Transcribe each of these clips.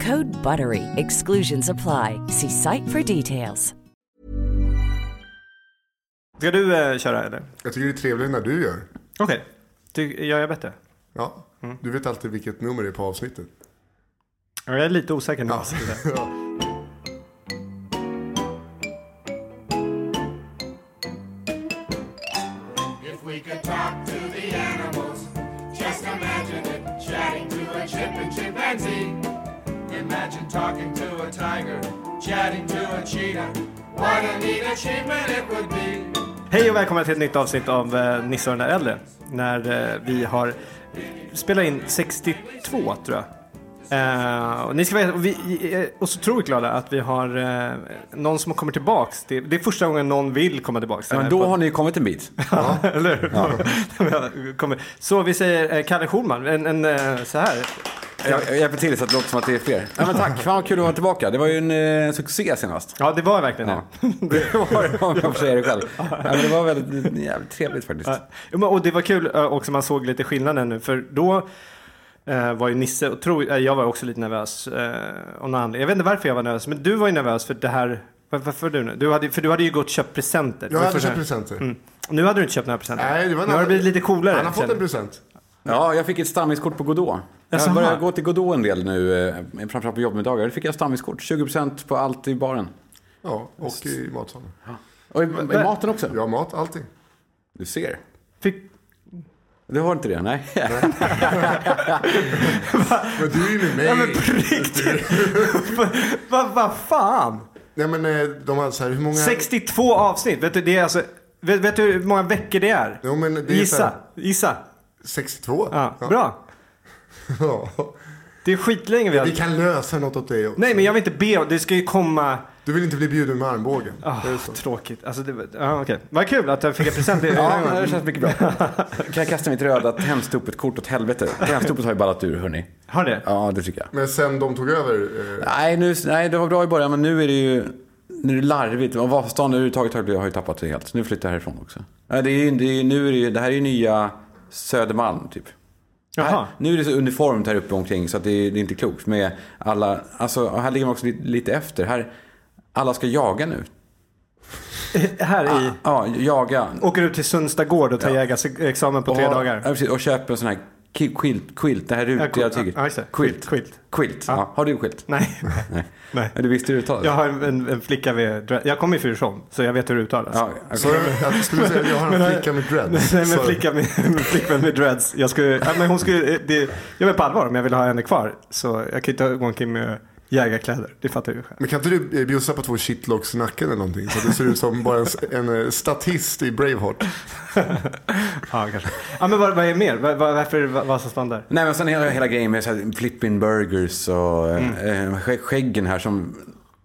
Code BUTTERY. Exclusions apply. See site for details. Ska du eh, köra eller? Jag tycker det är trevligt när du gör. Okej. Okay. Gör jag bättre? Ja. Du vet alltid vilket nummer det är på avsnittet. Ja, Jag är lite osäker nu. Ja. talking to a tiger, chatting to a cheetah. What a neat achievement it would be. Hej och välkomna till ett nytt avsnitt av eh, Nisse och den där äldre. När eh, vi har spelat in 62 tror jag. Eh, och ni ska och vi är så otroligt glada att vi har eh, någon som kommer tillbaks. Det, det är första gången någon vill komma tillbaks. till den men här då har ni kommit en bit. Eller hur? Kommer- Så vi säger eh, Kalle Schulman, en, en, eh, så här. Jag, jag hjälper till så att det låter som att det är fler. Ja, men tack, fan vad kul att vara tillbaka. Det var ju en eh, succé senast. Ja, det var verkligen Ja. det. Det var det, om jag får säga det själv. Ja, men det var väldigt jävligt trevligt faktiskt. Ja, Och det var kul eh, också, man såg lite skillnaden nu. För då eh, var ju Nisse, och tro, eh, jag var också lite nervös. Eh, jag vet inte varför jag var nervös, men du var ju nervös för det här. var- Varför var du nu? Du hade, för du hade ju gått och köpt presenter. Jag hade köpt presenter. Mm. Nu hade du inte köpt några presenter. Nej, det var nu har det blivit lite coolare. Han har fått en present. Ja, jag fick ett stammiskort på Godot. Jag börjar ha. gå till Godot en del nu, eh, framförallt på jobbmiddagar. Då fick jag stammiskort. 20% på allt i baren. Ja, och i matsalen. Och i, i maten också. Ja, mat, allting. Du ser. Fick, Du har inte det? Nej. Men du är ju med mig. ja men på riktigt. Vad vad fan? Nej, men eh, de har så här, hur många... 62 avsnitt. Vet du, det är alltså, vet, vet du hur många veckor det är? Jo, men det är Gissa. här, Gissa. 62? Ja, bra. Ja. Det är skitlänge vi har... Vi kan lösa något åt dig också. Nej, men jag vill inte be Det ska ju komma... Du vill inte bli bjuden med armbågen? Ah, Är det så? tråkigt. Alltså, det, ja, okej. Vad kul att jag fick en present. Ja, det känns mycket bra. Kan jag kasta mitt röda Tändstopet-kort åt helvete? Tändstopet har ju ballat ur, hörni. Har det? Ja, det tycker jag. Men sen de tog över... Eh, Nej, nu, nej, det var bra i början, men nu är det ju nu är det larvigt. Och Vasastan överhuvudtaget har har ju tappat det helt. Nu flyttar jag härifrån också. Nej, det, är, det, är, nu är det, ju- det här är ju nya Södermalm, typ. Här, nu är det så uniformt här uppe omkring så att det, är- det är inte klokt. Med alla, alltså, här ligger man också lite, lite efter. Här, alla ska jaga nu. Här i... Ja, jaga. Åker ut till Sundsta gård och tar jägarexamen på och, tre ha- dagar. Ja, precis, och köper en sån här quilt, quilt det här rutiga quilt. tyget. Ja, det. Quilt. Quilt. Quilt. Ja. Har du quilt? Nej. Nej. Nej. Du visste hur det uttalades? Jag har en, en flicka. Dre- Jag kommer ju från Djursholm, så jag vet hur det uttalas. Ja, okej. så jag, skulle säga jag har en flicka med dreads. Nej, men flicka med, med flickvän med dreads. Jag skulle... Ja, men hon skulle... Det, jag är på allvar om jag vill ha henne kvar. Så jag kan inte gå omkring med jägarkläder. Det fattar du själv. Men kan inte du eh, bjussa på två shitlocks i nacken eller någonting? Så att du ser ut som bara en, en eh, statist i Braveheart. Ja, kanske. Ja, men vad, vad är mer? Vad, vad, varför Vasastan där? Nej men sen hela, hela grejen med så här flipping burgers och Mm. eh, skä- skäggen här som...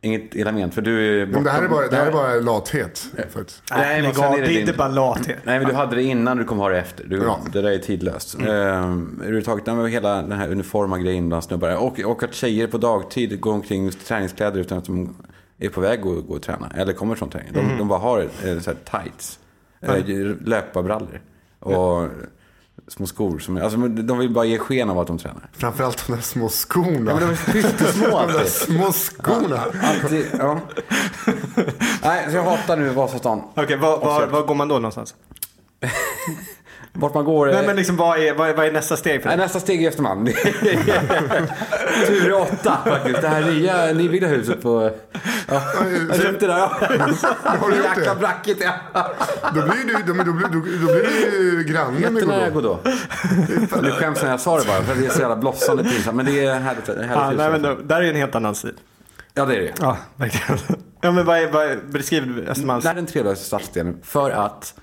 Inget illa ment för du är Men det här är bortom- bara, det här är bara lathet. Faktiskt. Nej, men sen är det är din- inte bara lathet. Nej men du hade det innan, du kommer ha det efter. Du, Ja. Det där är tidlöst. Mm. Ehm, överhuvudtaget, hela den här uniforma grejen bland snubbar. Och, och att tjejer på dagtid går omkring i träningskläder utan att de är på väg att gå och träna. Eller kommer från träning. De, Mm. de bara har eh, så här tights. Eh, löparbrallor. Och små skor. Som, alltså, de vill bara ge sken av att de tränar. Framförallt de där små skorna. Ja, men de är pyttesmå de där alltid. små skorna. Alltid, ja. Nej, så jag hatar nu Vasastan. Okej, var, var, var går man då någonstans? vart man går. Nej, men liksom, vad, är, vad, är, vad är nästa steg för dig? nästa steg är Östermalm. Det är Tur åtta faktiskt. Det här nya nybyggda huset på... Ja, jag köpte det där. Ja. Har du gjort Jäkla det? brackigt ja. Då blir du, då, då, blir- då, då blir du granne med Jättenära Godot. Godot. Nu skäms när jag sa det bara för att det är så jävla blossande pinsamt. Men det är härligt. härligt Ja, hus. nej, men då, där är ju en helt annan stil. ja, det är det. Ja, verkligen. Ja, men vad är, vad är, beskriv Östermalms... Det här är den trevligaste stadsdelen för att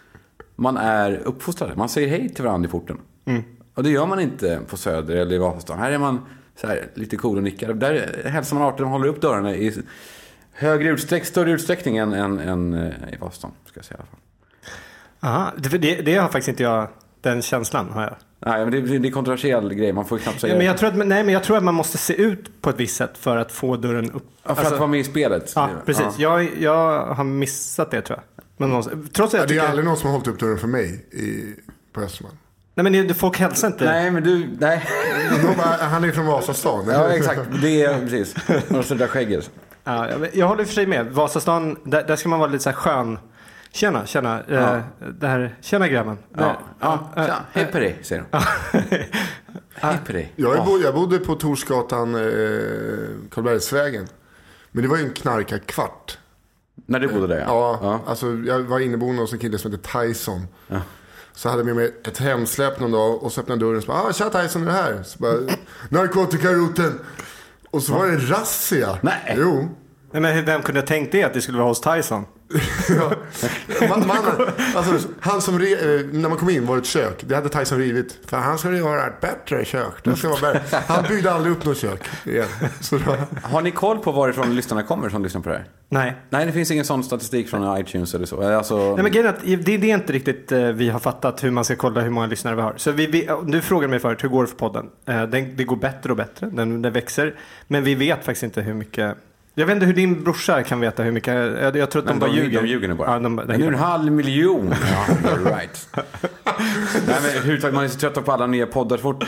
man är uppfostrade. Man säger hej till varandra i porten. Och det gör man inte på Söder eller i Vasastan. Här är man här, lite cool och nickar. Där hälsar man artigt och håller upp dörrarna i högre utsträck, större utsträckning än, än, än eh, i Vasastan. Ska jag säga i alla fall. Aha, det, det, har faktiskt inte jag, den känslan har jag. Nej, men det, det är kontroversiell grej. Man får ju knappt säga Ja, men jag tror att, nej, men jag tror att man måste se ut på ett visst sätt för att få dörren upp. Ja, för Alltså- att vara med i spelet. Ja, precis. Jag, jag har missat det tror jag. Men någonstans, trots att Ja, jag det är tycker... aldrig någon som har hållit upp dörren för mig i, på Östermalm. Nej, men det, folk hälsar inte. Nej, men du... Nej. Bara, han är från Vasastan. Ja, exakt. Det är precis. Och så det där skägget. Ja, jag, jag håller i och för sig med. Vasastan, där, där ska man vara lite så här skön. Tjena, tjena. Ja. Eh, det här, tjena grabben. Ja, ja. Eh, Tja, hej på dig, säger de. Hej på dig. Jag, bo, jag bodde på Torsgatan, eh, Karlbergsvägen. Men det var ju en knarkarkvart. När du bodde där, Ja, ja. alltså jag var inneboende hos en kille som heter Tyson. Så hade jag med mig ett hemsläp någon dag och så öppnade jag dörren och så bara, ah, tja Tyson är du här? Så bara, narkotikaroten. Och så var det razzia. Nej. Jo. Nej, men vem kunde ha tänkt det att det skulle vara hos Tyson? Ja. Man, mannen, alltså, han som re, eh, när man kom in var det ett kök. Det hade Tyson rivit. För han skulle göra ett bättre kök. Det ska vara bättre. Han byggde aldrig upp något kök igen. Så då, Har ni koll på varifrån lyssnarna kommer som lyssnar på det här? Nej. Nej, det finns ingen sån statistik från iTunes eller så. Alltså, Nej, men grejen är att det, det är inte riktigt eh, vi har fattat hur man ska kolla hur många lyssnare vi har. Så vi, vi, du frågade mig förut, hur går det för podden? Eh, den, det går bättre och bättre, den, den växer. Men vi vet faktiskt inte hur mycket. Jag vet inte hur din brorsa kan veta hur mycket. Jag, jag tror att de men bara de, ljuger. de ljuger nu bara. Ja, de, Men nu är det en halv miljon. Ja, right. Nej, men överhuvudtaget, man är så trött på alla nya poddar. Så fort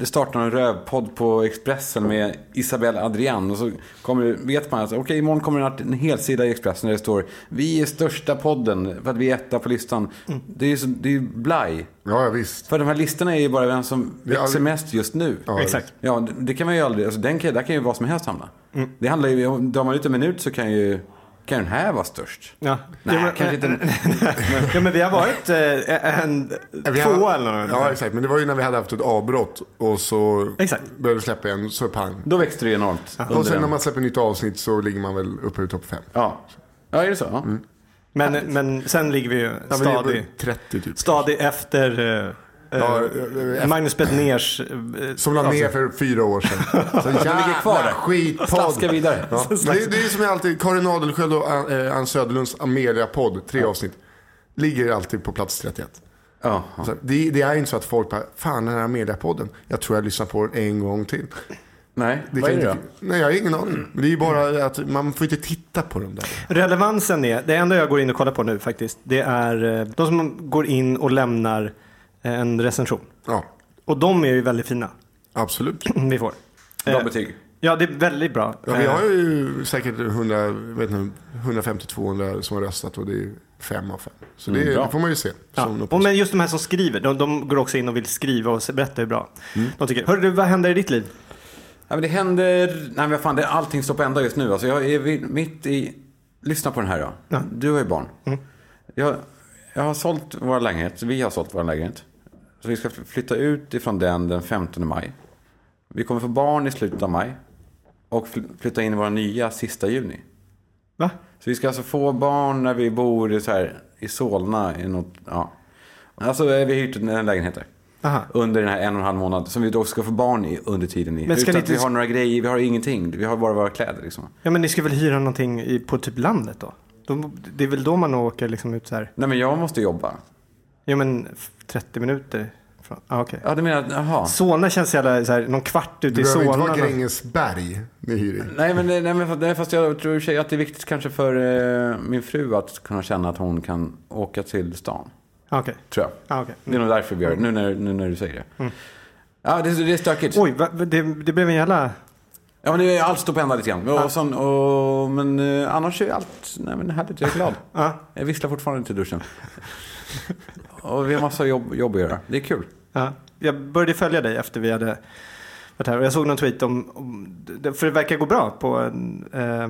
det startar en rövpodd på Expressen med Isabelle Adrian. Och så kommer, vet man att okej, imorgon kommer en, en hel sida i Expressen där det står Vi är största podden för att vi är etta på listan. Det är ju så- det är ju blaj. ja, visst. För de här listorna är ju bara vem som växer aldrig- mest just nu. Ja, Exakt. Ja, det- det kan man ju aldrig. Alltså, den kan, där kan ju vad som helst hamna. Mm. Det handlar ju om, drar man ut en minut så kan ju kan den här vara störst. Ja. Nej, ja, men, kanske inte. ja, men vi har varit eh, en, Vi två har- eller något. Ja, exakt. Men det var ju när vi hade haft ett avbrott och så Exakt. började vi släppa en, så pang. Då växte det ju enormt. Och under sen den. när man släpper nytt avsnitt så ligger man väl uppe i topp fem. Ja. ja, är det så? Ja. Men, men sen ligger vi ju Ja, stadig, väl 30 typ. stadig efter eh, Ja, eh, Magnus Betnérs... eh, Som la ner för fyra år sedan. Så ligger kvar där. jävla skitpodd. Slaska vidare. Ja. Det, det är som jag alltid, Karin Adelsköld och eh, Ann Söderlunds Amelia-podd, tre avsnitt, ligger alltid på plats 31. Ja. Det, det är inte så att folk bara, fan den här Amelia-podden, jag tror jag lyssnar på den en gång till. Nej, Det vad är det då? inte, nej, jag har ingen aning. Det är ju bara att man får inte titta på dem där. Relevansen är, det enda jag går in och kollar på nu faktiskt, det är eh, de som går in och lämnar en recension. Ja, Och de är ju väldigt fina, absolut. vi får. Bra Eh, betyg. Ja, det är väldigt bra. Ja, vi Eh, har ju säkert 100, vet inte, 150-200 som har röstat och det är fem av fem. Så det, Mm, bra. det får man ju se. Ja. Som Och men just de här som skriver, de, de går också in och vill skriva och berätta hur bra Mm. de tycker. Hörru du, vad händer i ditt liv? Ja, men det händer... Nej, men fan, det, allting står på ända just nu. Alltså, jag är vid- mitt i... Lyssna på den här då. Ja. Du har ju barn. Jag, jag har sålt vår lägenhet. Vi har sålt vår lägenhet. Så vi ska flytta ut ifrån den den 15 maj. Vi kommer få barn i slutet av maj. Och fly- flytta in i våra nya sista juni. Va? Så vi ska alltså få barn när vi bor i, så här, i Solna. I något, ja. Alltså vi har hyrt en lägenhet där. Aha. Under den här en och en halv månad. Som vi då ska få barn i under tiden. I. Men ska Utan ni att vi inte- har några grejer, vi har ingenting. Vi har bara våra kläder liksom. Ja, men ni ska väl hyra någonting i, på typ landet då? De, det är väl då man åker liksom ut så här? Nej men jag måste jobba. Ja, men f- 30 minuter från... Ah, okej. Ja du menar, jaha. Solna känns jävla så här, någon kvart ute Det i behöver inte Solna. vara Grängesberg ni hyr i. Nej men, nej, men nej, fast jag tror att det är viktigt kanske för eh, min fru att kunna känna att hon kan åka till stan. Ah, Okej. Tror jag. Ah, okej. Det är nog därför vi gör det, nu när, nu när du säger det. Ja, det, det är stökigt. Oj, va, det, det blev en jävla... Ja, men allt står på ända lite grann. Och, sån, och, men eh, annars är allt nej, men härligt. Jag är glad. Ja. Jag visslar fortfarande till duschen. Och vi har massa jobb, jobb att göra. Det är kul. Ja. Jag började följa dig efter vi hade varit här och jag såg någon tweet om, om för det verkar gå bra på en, eh,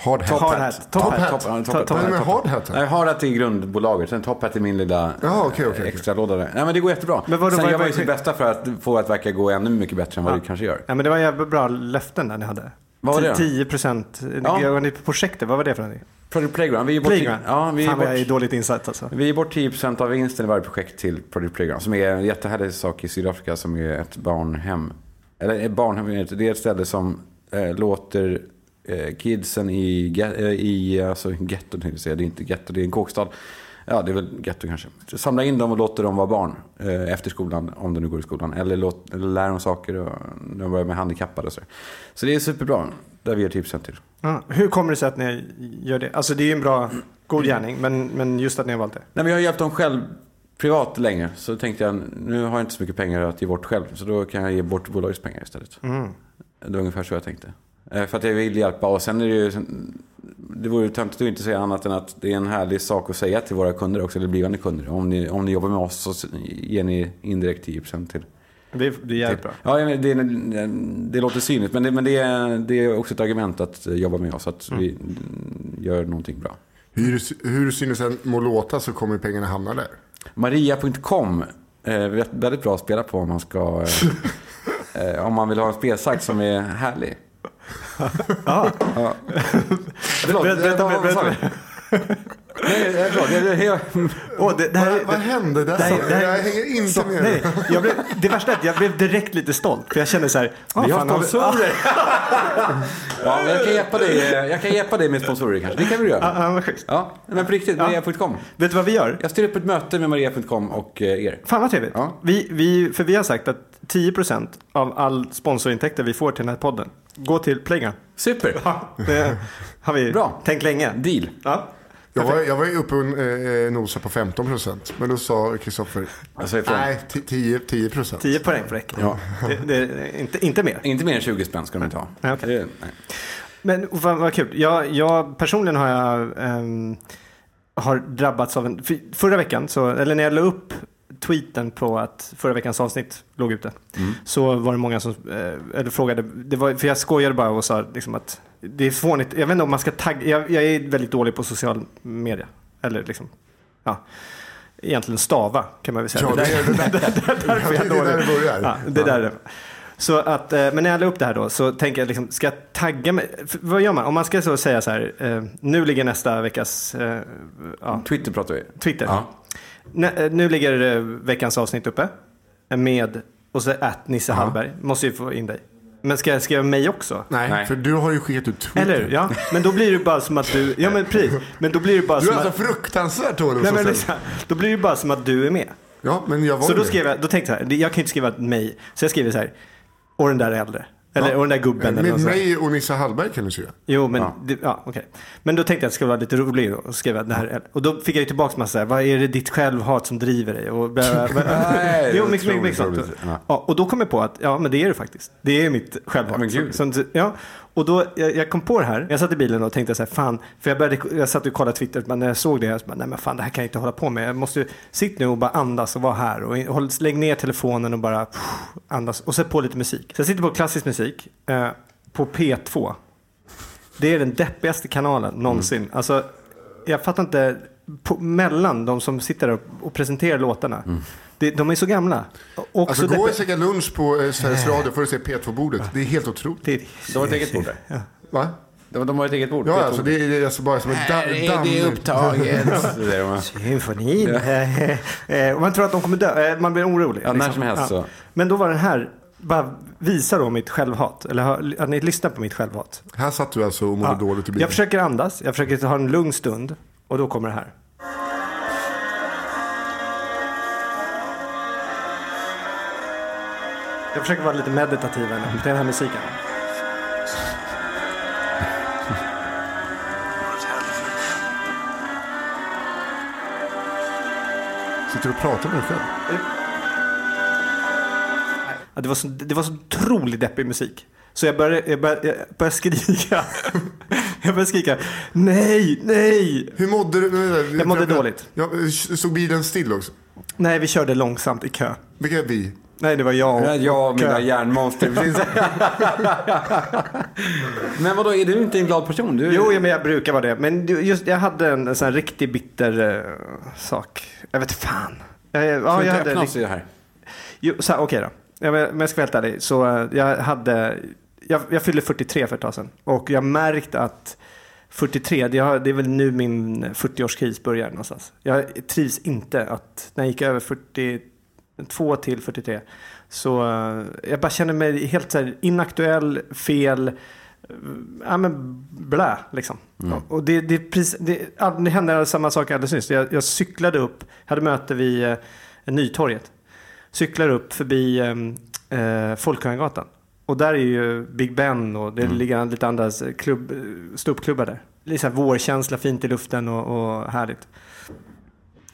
Hard hat. Hard hat. Top Top hat. hat. Top- hat. top det hat. hard hat? Nej, är grundbolaget, sen Top Hat är min lilla Jaha, okej, okej, okej. extra låda där. Nej, men det går jättebra. Men vadå, sen vad- gör man ju sitt bästa för att få att verka gå ännu mycket bättre än vad det kanske gör. Ja, men det var jävligt bra löften där ni hade. Vad var det då? 10 procent. Ja. Ja. Ni på projektet, vad var det för någonting? Project Playground, vi bort, Playground? ja, vi Fan vad jag är bort, dåligt insatt alltså. vi är bort 10% av vinsten i varje projekt till Project Playground. Som är en jättehärlig sak i Sydafrika som är ett barnhem. Eller ett barnhem, det är ett ställe som eh, låter eh, kidsen i, eh, i alltså, getton, säga. Det är inte getto, det är en kåkstad. Ja, det är väl getto kanske. Samla in dem och låter dem vara barn eh, efter skolan, om de nu går i skolan. Eller, låt, eller lär dem saker och de börjar med handikappade och så. Så det är superbra. Där vi ger tipsen till. Ja. Hur kommer det sig att ni gör det? Alltså det är ju en bra, god gärning, men, men just att ni har valt det. Nej, men jag har hjälpt dem själv privat länge. Så tänkte jag, nu har jag inte så mycket pengar att ge bort själv. Så då kan jag ge bort bolagets pengar istället. Det var ungefär så jag tänkte. Eh, För att jag vill hjälpa. Och sen är det ju... Det vore ju töntigt att inte säga annat än att det är en härlig sak att säga till våra kunder också. Eller blivande kunder. Om ni, om ni jobbar med oss så ger ni indirekt 10% till. Det är, det bra. Ja, men det, det låter synligt. Men, det, men det, är, det är också ett argument att jobba med oss. Att vi gör någonting bra. Hur, hur synes en må låta så kommer pengarna hamna där. Maria.com eh, väldigt bra att spela på om man ska eh, eh, om man vill ha en spelsajt som är härlig. Ja. Ja. Förlåt, Berätta, berätta, Nej. Det, det, det, Åh, det, det här, Vad, vad hände där? det här- det här- jag hänger inte Så, med. nej, jag blev, det värsta är att jag blev direkt lite stolt. För jag kände så här. ah, vi har sponsorer. ja, men jag kan hjälpa dig. Jag kan hjälpa dig med sponsorer kanske. Det kan vi Ja, göra. ja, vad schysst. Ja, men på riktigt. Maria.com. Vet du vad vi gör? Jag styr upp ett möte med Maria.com och eh, er. Fan vad trevligt. Ja. Vi, vi, för vi har sagt att 10% av all sponsorintäkter vi får till den här podden går till Playground. Super. Det har vi Bra. tänkt länge. Deal. Ja. Jag var, jag var ju uppe och eh, nosade på 15 procent. Men då sa Kristoffer, nej, 10 10 procent. 10 poäng på räcker. Ja. Det, det, är inte, inte mer. Inte mer än 20 spänn ska de inte ha. Nej, okej. Det-. Men vad, vad kul. Jag, jag personligen har jag ehm, har drabbats av en... för- Förra veckan, så, eller när jag la upp tweeten på att förra veckans avsnitt låg ute. Så var det många som eh, eller frågade, det var, för jag skojade bara och sa liksom att det är fånigt. Jag vet inte om man ska tagga, jag, jag är väldigt dålig på social media. Eller liksom, ja. Egentligen stava kan man väl säga. Ja, det är det där. därför jag är Det är där det börjar. Ja, det där är det. Så att, eh, men när jag la upp det här då så tänker jag liksom, ska jag tagga mig? För Vad gör man? Om man ska så säga så här, eh, nu ligger nästa veckas eh, ja, Twitter pratar vi. Twitter. Ja. Eh, nu ligger veckans avsnitt uppe med, och så att Nisse Hallberg, måste ju få in dig. Men ska jag skriva mig också? Nej, Nej. för du har ju skickat ut Twitter. Eller? Ja, men då blir det bara som att du, ja men precis, men då blir det bara Du som är att, alltså fruktansvärt dålig nej, men liksom, då blir det bara som att du är med. Ja, men jag var Så då med. skrev jag, då tänkte jag så här, jag kan ju inte skriva mig, så jag skriver så här, och den där äldre. Eller, och den där gubben. eller Med sånt. mig och Nisse Hallberg kan du skriva. Jo, men Ja. det, ja, okej. Men då tänkte jag att det skulle vara lite roligt skrev jag det här. Och då fick jag ju tillbaka massa vad är det ditt självhat som driver dig? Och bla, bla. Nej, jo, mycket, mycket, mycket sånt. Ja. Ja, och då kom jag på att, ja men det är det faktiskt. Det är mitt självhat. Ja, men gud. Så- ja. Och då, jag, jag kom på det här, jag satt i bilen och tänkte så här, fan, för jag, började, jag satt och kollade Twitter, men när jag såg det, jag bara, nej men fan det här kan jag inte hålla på med. Jag måste, sitt nu och bara andas och vara här. Och håll, lägg ner telefonen och bara pff, andas. Och sätt på lite musik. Så jag sitter på klassisk musik, eh, på P2. Det är den deppigaste kanalen någonsin. Mm. Alltså, jag fattar inte, på, mellan de som sitter och presenterar låtarna. Det, de är så gamla. Och Alltså så gå och käka lunch på eh, Sveriges Radio för att se P2-bordet. Det är helt otroligt. det, De har ett eget bord där. Va? De, de har ett eget bord. Ja, alltså det är alltså bara som en da- Här är damm. det upptaget. Symfonin. Eh, man tror att de kommer dö. Eh, Man blir orolig. Ja, när som helst så. Men då var den här, bara visa då mitt självhat. Eller har, har ni lyssnat på mitt självhat? Här satt du alltså och mådde Ja. dåligt i bilen. Jag försöker andas, jag försöker ha en lugn stund. Och då kommer det här. Jag försöker vara lite meditativ här nu, till den här musiken. Sitter du och pratar med dig själv? Ja, det, var så, det var så otroligt deppig musik. Så jag började, jag började, jag började skrika. Jag började skrika nej, nej. Hur mådde du? Jag mådde dåligt. Ja, stod bilen still också? Nej, vi körde långsamt i kö. Vilka är vi? Nej, det var jag och, Jag och mina järnmonster. men vadå, är du inte en glad person? Du... Jo, ja, men jag brukar vara det. Men just, jag hade en, sån här riktigt bitter eh, sak. Jag vet fan. Jag, ja, jag hade oss i det här? Jo, Okej då. Jag, men jag ska vara helt ärlig. Så eh, jag hade... Jag, jag fyllde 43 för ett tag sedan. Och jag märkt att 43, det, har, det är väl nu min 40-årskris börjar någonstans. Jag trivs inte att när jag gick över 42 till 43 så eh, jag bara känner mig helt så inaktuell, fel, eh, ja men blä liksom. Och det, det, precis, det, det hände samma sak alldeles nyss. Jag, jag cyklade upp, hade möte vid eh, Nytorget. Cyklar upp förbi eh, eh, Folkungagatan. Och där är ju Big Ben och det ligger lite andra klubb, ståuppklubbar där. Lite så här vårkänsla, fint i luften och, och härligt.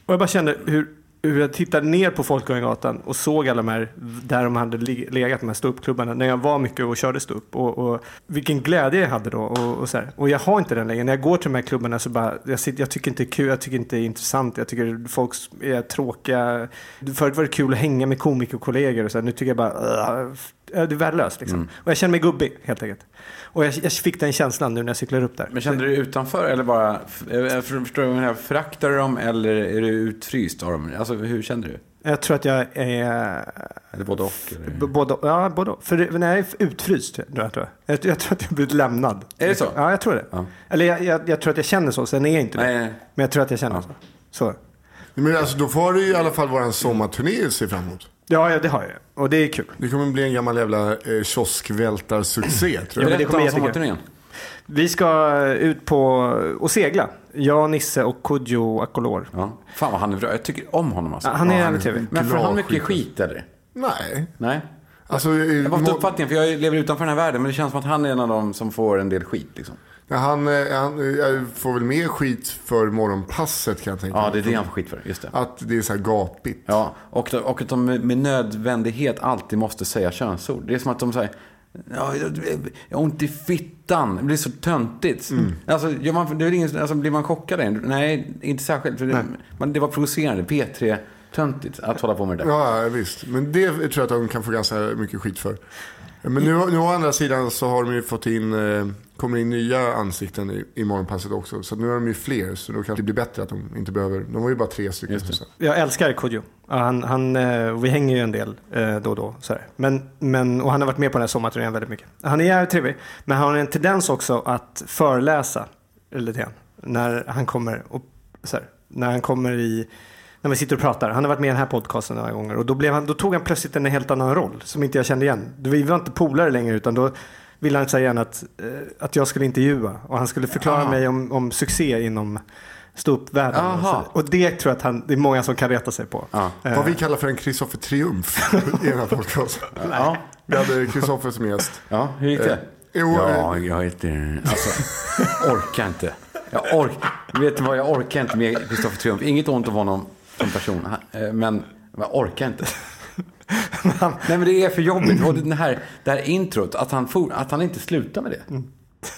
Och jag bara kände hur jag tittade ner på Folkungagatan och såg alla de här, där de hade legat, de här ståuppklubbarna, när jag var mycket och körde ståupp. Och, och vilken glädje jag hade då. Och, och, så här. och jag har inte den längre. När jag går till de här klubbarna så bara, jag, sitter, jag tycker inte det är kul, jag tycker inte det är intressant, jag tycker folk är tråkiga. Förut var det kul att hänga med komikerkollegor och så här. Nu tycker jag bara, uh, det är värdelöst liksom. Och jag känner mig gubbig helt enkelt. Och jag, jag fick den känslan nu när jag cyklar upp där. Men kände du dig utanför eller bara, eh, för- förstår du vad jag föraktar du dem eller är du utfryst av dem? Alltså hur kände du? Jag tror att jag är Eller både och? Eller? Både, ja, både och. För när jag är utfryst, tror jag, tror jag. Jag, jag tror att jag har blivit lämnad. Är det så? Ja, jag tror det. Ja. Eller jag, jag, jag tror att jag känner så, sen är jag inte det. Nej, nej. Men jag tror att jag känner så. så. Men alltså, då får du i alla fall våran sommarturné att se fram emot. Ja, ja, det har jag. Och det är kul. Det kommer bli en gammal jävla eh, kioskvältarsuccé tror jag. men det kommer jättekul. sommarturnén. Vi ska ut på och segla. Jag, Nisse och Kodjo Akolor. Ja. Fan vad han är bra. Jag tycker om honom alltså. Ja, han är Ja, jävligt trevlig. Men får han mycket skit. skit eller? Nej. Nej? Alltså, Jag har fått uppfattningen, för jag lever utanför den här världen, men det känns som att han är en av dem som får en del skit. Liksom. Ja, han, eh, han får väl mer skit för morgonpasset kan jag tänka Ja, mig. det är det han får skit för. Just det. Att det är så här gapigt. Ja, och, och att de med nödvändighet alltid måste säga könsord. Det är som att de säger Ja, jag har ont i fittan. Det blir så töntigt. Alltså, gör man, det är ingen, alltså, blir man chockad? än? Nej, inte särskilt. För det, man, det var provocerande. P3-töntigt att hålla på med det där. Ja, ja, visst. Men det tror jag att de kan få ganska mycket skit för. Men nu, nu å andra sidan så har de ju fått in, eh, kommer in nya ansikten i, i morgonpasset också. Så nu är de ju fler, så då kan det bli bättre att de inte behöver, de var ju bara tre stycken. Jag älskar Kodjo. Han, han, eh, vi hänger ju en del eh, då och då. Så. Men, men, och han har varit med på den här sommarturnén väldigt mycket. Han är jävligt trevlig. Men han har en tendens också att föreläsa lite grann. När han kommer, och, så här, när han kommer i... När vi sitter och pratar. Han har varit med i den här podcasten några gånger. Och då, blev han, då tog han plötsligt en helt annan roll. Som inte jag kände igen. Vi var inte polare längre. Utan då ville han så gärna att, eh, att jag skulle intervjua. Och han skulle förklara Aha. mig om, om succé inom ståuppvärlden. Aha. Och det tror jag att han, det är många som kan reta sig på. Ja. Eh, Vad vi kallar för en Kristoffer Triumf i den här podcasten. Ja, Vi hade Kristoffer som gäst. ja hur gick det? Eh, jo, Ja, jag heter... Alltså, orkar inte. Jag orkar... Vet du vad, jag orkar inte med Kristoffer Triumf. Inget ont om honom som person. Eh, Men jag orkar inte. Nej, men det är för jobbigt. Och den här, det här introt, att han, for, att han inte slutar med det.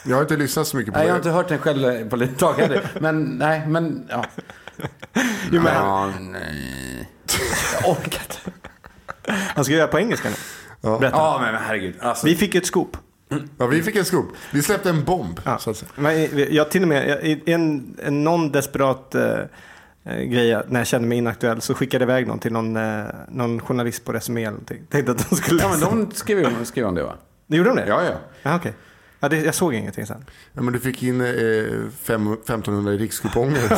Jag har inte lyssnat så mycket på Nej, jag har det. inte hört den själv på lite tag heller. Men nej, men ja. Jo, men- ja nej. Jag orkar inte. Han ska göra på engelska nu. Berätta. Ja, men herregud. Alltså, Vi fick ett scoop. Ja, vi fick en scoop. Vi släppte en bomb, så att säga. Men jag till och med, jag- i en, en någon desperat eh, eh, grej när jag kände mig inaktuell så skickade jag iväg någon till någon, eh, någon journalist på Resumé eller någonting. Tänkte att de skulle ja, men de skrev om, skrev om det, va? Det Gjorde de det? Ja, ja. Ja, okej. Ja, det, jag såg ingenting sen. Ja, men du fick in eh, fem, 1500 i rikskuponger.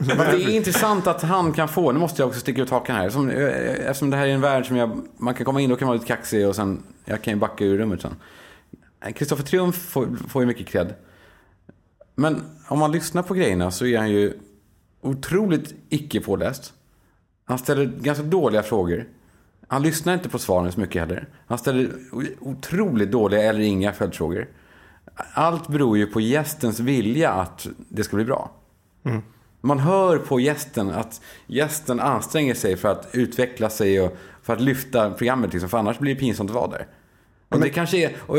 Det är intressant att han kan få, nu måste jag också sticka ut hakan här. Som, eh, eftersom det här är en värld som jag, man kan komma in och kan vara lite kaxig och sen, jag kan ju backa ur rummet sen. Kristoffer Triumf får, får ju mycket cred. Men om man lyssnar på grejerna så är han ju otroligt icke påläst. Han ställer ganska dåliga frågor. Han lyssnar inte på svaren så mycket heller. Han ställer otroligt dåliga eller inga följdfrågor. Allt beror ju på gästens vilja att det ska bli bra. Man hör på gästen att gästen anstränger sig för att utveckla sig och för att lyfta programmet. Liksom, för annars blir det pinsamt att vara där. Och det kanske är, och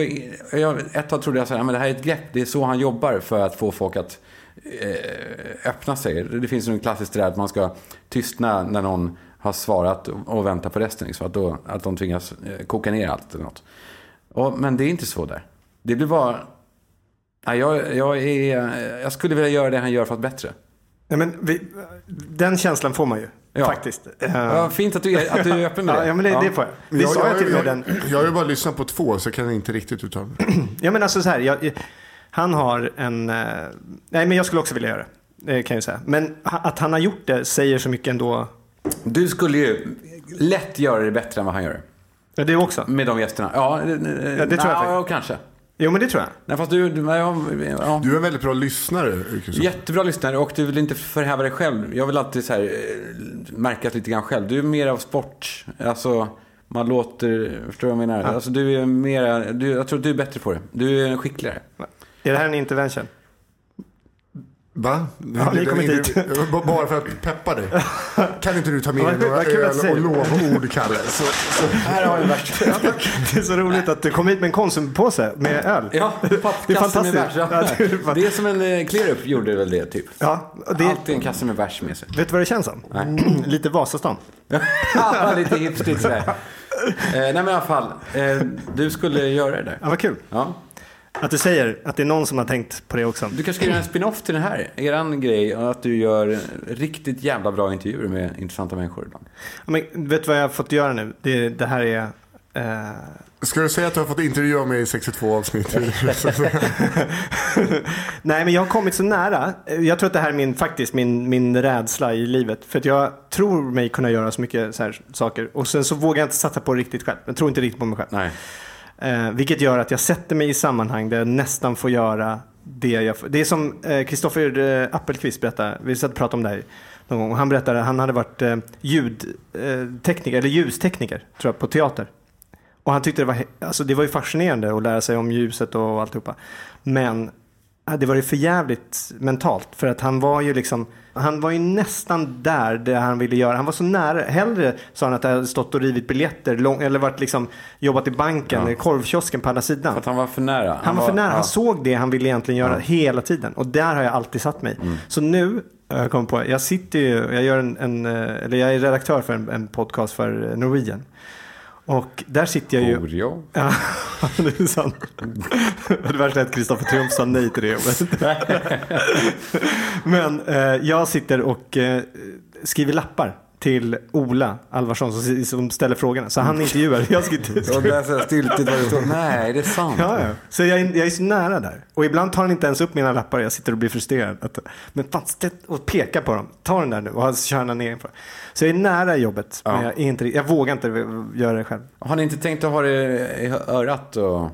jag, ett tag trodde jag men det här är ett grepp, det är så han jobbar för att få folk att öppna sig. Det finns ju en klassisk där att man ska tystna när någon har svarat och vänta på resten. Liksom, att, då, att de tvingas eh, koka ner allt eller något. Och, men det är inte så där. Det blir bara... Nej, jag, jag, är, jag skulle vilja göra det han gör för att bättre. Ja, men vi, den känslan får man ju. Ja. Faktiskt. Eh, Ja, fint att du är, att du är öppen med det. Ja, ja, men det, det får jag. Det sa jag till och med den. jag har ju bara lyssnat på två så jag kan inte riktigt uttala mig. Ja men alltså så här, jag, han har en... eh, nej men jag skulle också vilja göra det. Det kan jag säga. Men att han har gjort det säger så mycket ändå. Du skulle ju lätt göra det bättre än vad han gör. Ja, det också. Med de gästerna. Ja, det, Ja, det tror jag ja, kanske. Jo men det tror jag. Nej, fast du, du ja, ja. Du är en väldigt bra lyssnare, Yrkesson. Jättebra lyssnare och du vill inte förhäva dig själv. Jag vill alltid så här, eh, märka lite grann själv. Du är mer av sport. Alltså, man låter... Förstår du vad jag menar? Alltså, du är mer... Du, jag tror att du är bättre på det. Du är skickligare. Är det här en intervention? Va? Ja, ni kommer dit. B- Bara för att peppa dig. Kan inte du ta med dig några öl och lovord, Kalle? Så, så. Här har värsta. Det är så roligt att du kom hit med en Konsumpåse med öl. Ja, Det är pappkasse med bärs. fantastiskt. Ja, det är är som en eh, clear-up gjorde väl det, typ. Ja, det, Alltid en kasse med bärs med sig. vet du vad det känns som? Lite Vasastan. Ja, Lite hipstigt sådär. Eh, nej men i alla fall, eh, du skulle göra det där. Ja, vad kul. Ja. Att du säger att det är någon som har tänkt på det också. Du kanske ska göra en spin-off till det här. Eran grej, att du gör riktigt jävla bra intervjuer med intressanta människor ibland. Ja, Men vet du vad jag har fått göra nu? Det, det här är... Eh, Ska du säga att du har fått intervjua mig i 62 avsnitt? Nej, men jag har kommit så nära. Jag tror att det här är min, faktiskt min, min rädsla i livet. För att jag tror mig kunna göra så mycket så här saker. Och sen så vågar jag inte satsa på det riktigt själv. Jag tror inte riktigt på mig själv. Nej. Eh, vilket gör att jag sätter mig i sammanhang där jag nästan får göra det jag får. Det är som eh, Kristoffer eh, Appelqvist berättade. Vi satt och pratade om det här någon gång. Och Han berättade att han hade varit eh, ljudtekniker, eh, eller ljustekniker, tror jag, på teater. Och han tyckte det var, alltså det var ju fascinerande att lära sig om ljuset och alltihopa. Men det var ju för jävligt mentalt. För att han var ju liksom, han var ju nästan där det han ville göra. Han var så nära. Hellre sa han att jag hade stått och rivit biljetter lång, eller varit liksom, jobbat i banken, Ja. korvkiosken på andra sidan. För att han var för nära. Han var för nära, ja. han såg det han ville egentligen göra hela tiden. Och där har jag alltid satt mig. Mm. Så nu, har jag kom på, jag sitter ju, jag gör en, en eh, eller jag är redaktör för en, en podcast för Norwegian. Och där sitter jag ju... Oreo. Ja, det är sant. Det värsta är att Kristoffer Triumf sa nej till det jobbet. Men eh, jag sitter och eh, skriver lappar till Ola Alvarsson som, som ställer frågorna. Så han intervjuar. Jag ska inte... Och där så styltigt vad det står. Nej, det är sant. Ja, ja. Så jag är, jag är så nära där. Och ibland tar han inte ens upp mina lappar. Jag sitter och blir frustrerad. Att, men fan, och pekar på dem. Ta den där nu. Och han kör den nedanför. Så jag är nära jobbet. Men Ja. jag, är inte, jag vågar inte göra det själv. Har ni inte tänkt att ha det i örat och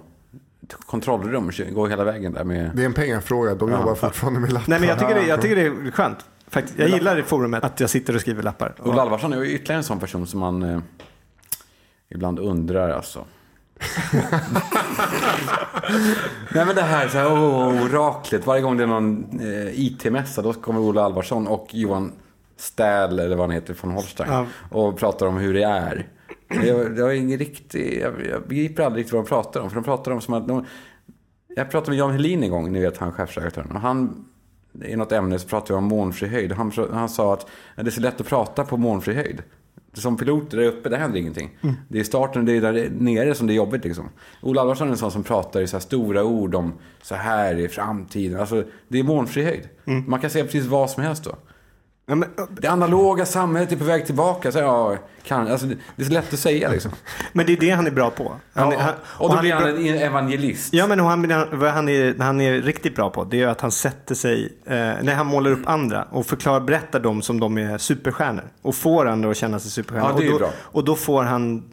kontrollrum? Gå hela vägen där med... Det är en pengafråga. De jobbar fortfarande med lappar. Nej, men jag tycker, det, jag tycker det är skönt. Faktiskt. Jag gillar i forumet att jag sitter och skriver lappar. Ola Alvarsson är ytterligare en sån person som man eh, ibland undrar alltså. Nej men det här, så här åh, oraklet. Varje gång det är någon eh, IT-mässa då kommer Ola Alvarsson och Johan Stähl, eller vad han heter, från Holstein. Ja. Och pratar om hur det är. Jag, jag, är ingen riktig, jag, jag begriper aldrig riktigt vad de pratar om. För de pratar om som att de, jag pratade med Jan Helin en gång, ni vet han chefredaktören. Och han, i något ämne så pratade vi om molnfri höjd. Han, han sa att det är så lätt att prata på molnfri höjd. Som piloter där uppe, där händer ingenting. Det är starten, det är där nere som det är jobbigt liksom. Ola Alvarsson är en sån som pratar i så stora ord om så här i framtiden. Alltså, det är molnfri höjd. Man kan säga precis vad som helst då. Ja, men, Det analoga samhället är på väg tillbaka. Så, ja, kan, alltså, det, är så lätt att säga liksom. men det är det han är bra på. Han, Ja, han, och då blir är han en evangelist. Ja, men han, vad han, är, han är riktigt bra på det är att han sätter sig, eh, när han målar upp andra och förklarar, berättar dem som de är superstjärnor. Och får andra att känna sig superstjärnor. Ja, och, då, och då får han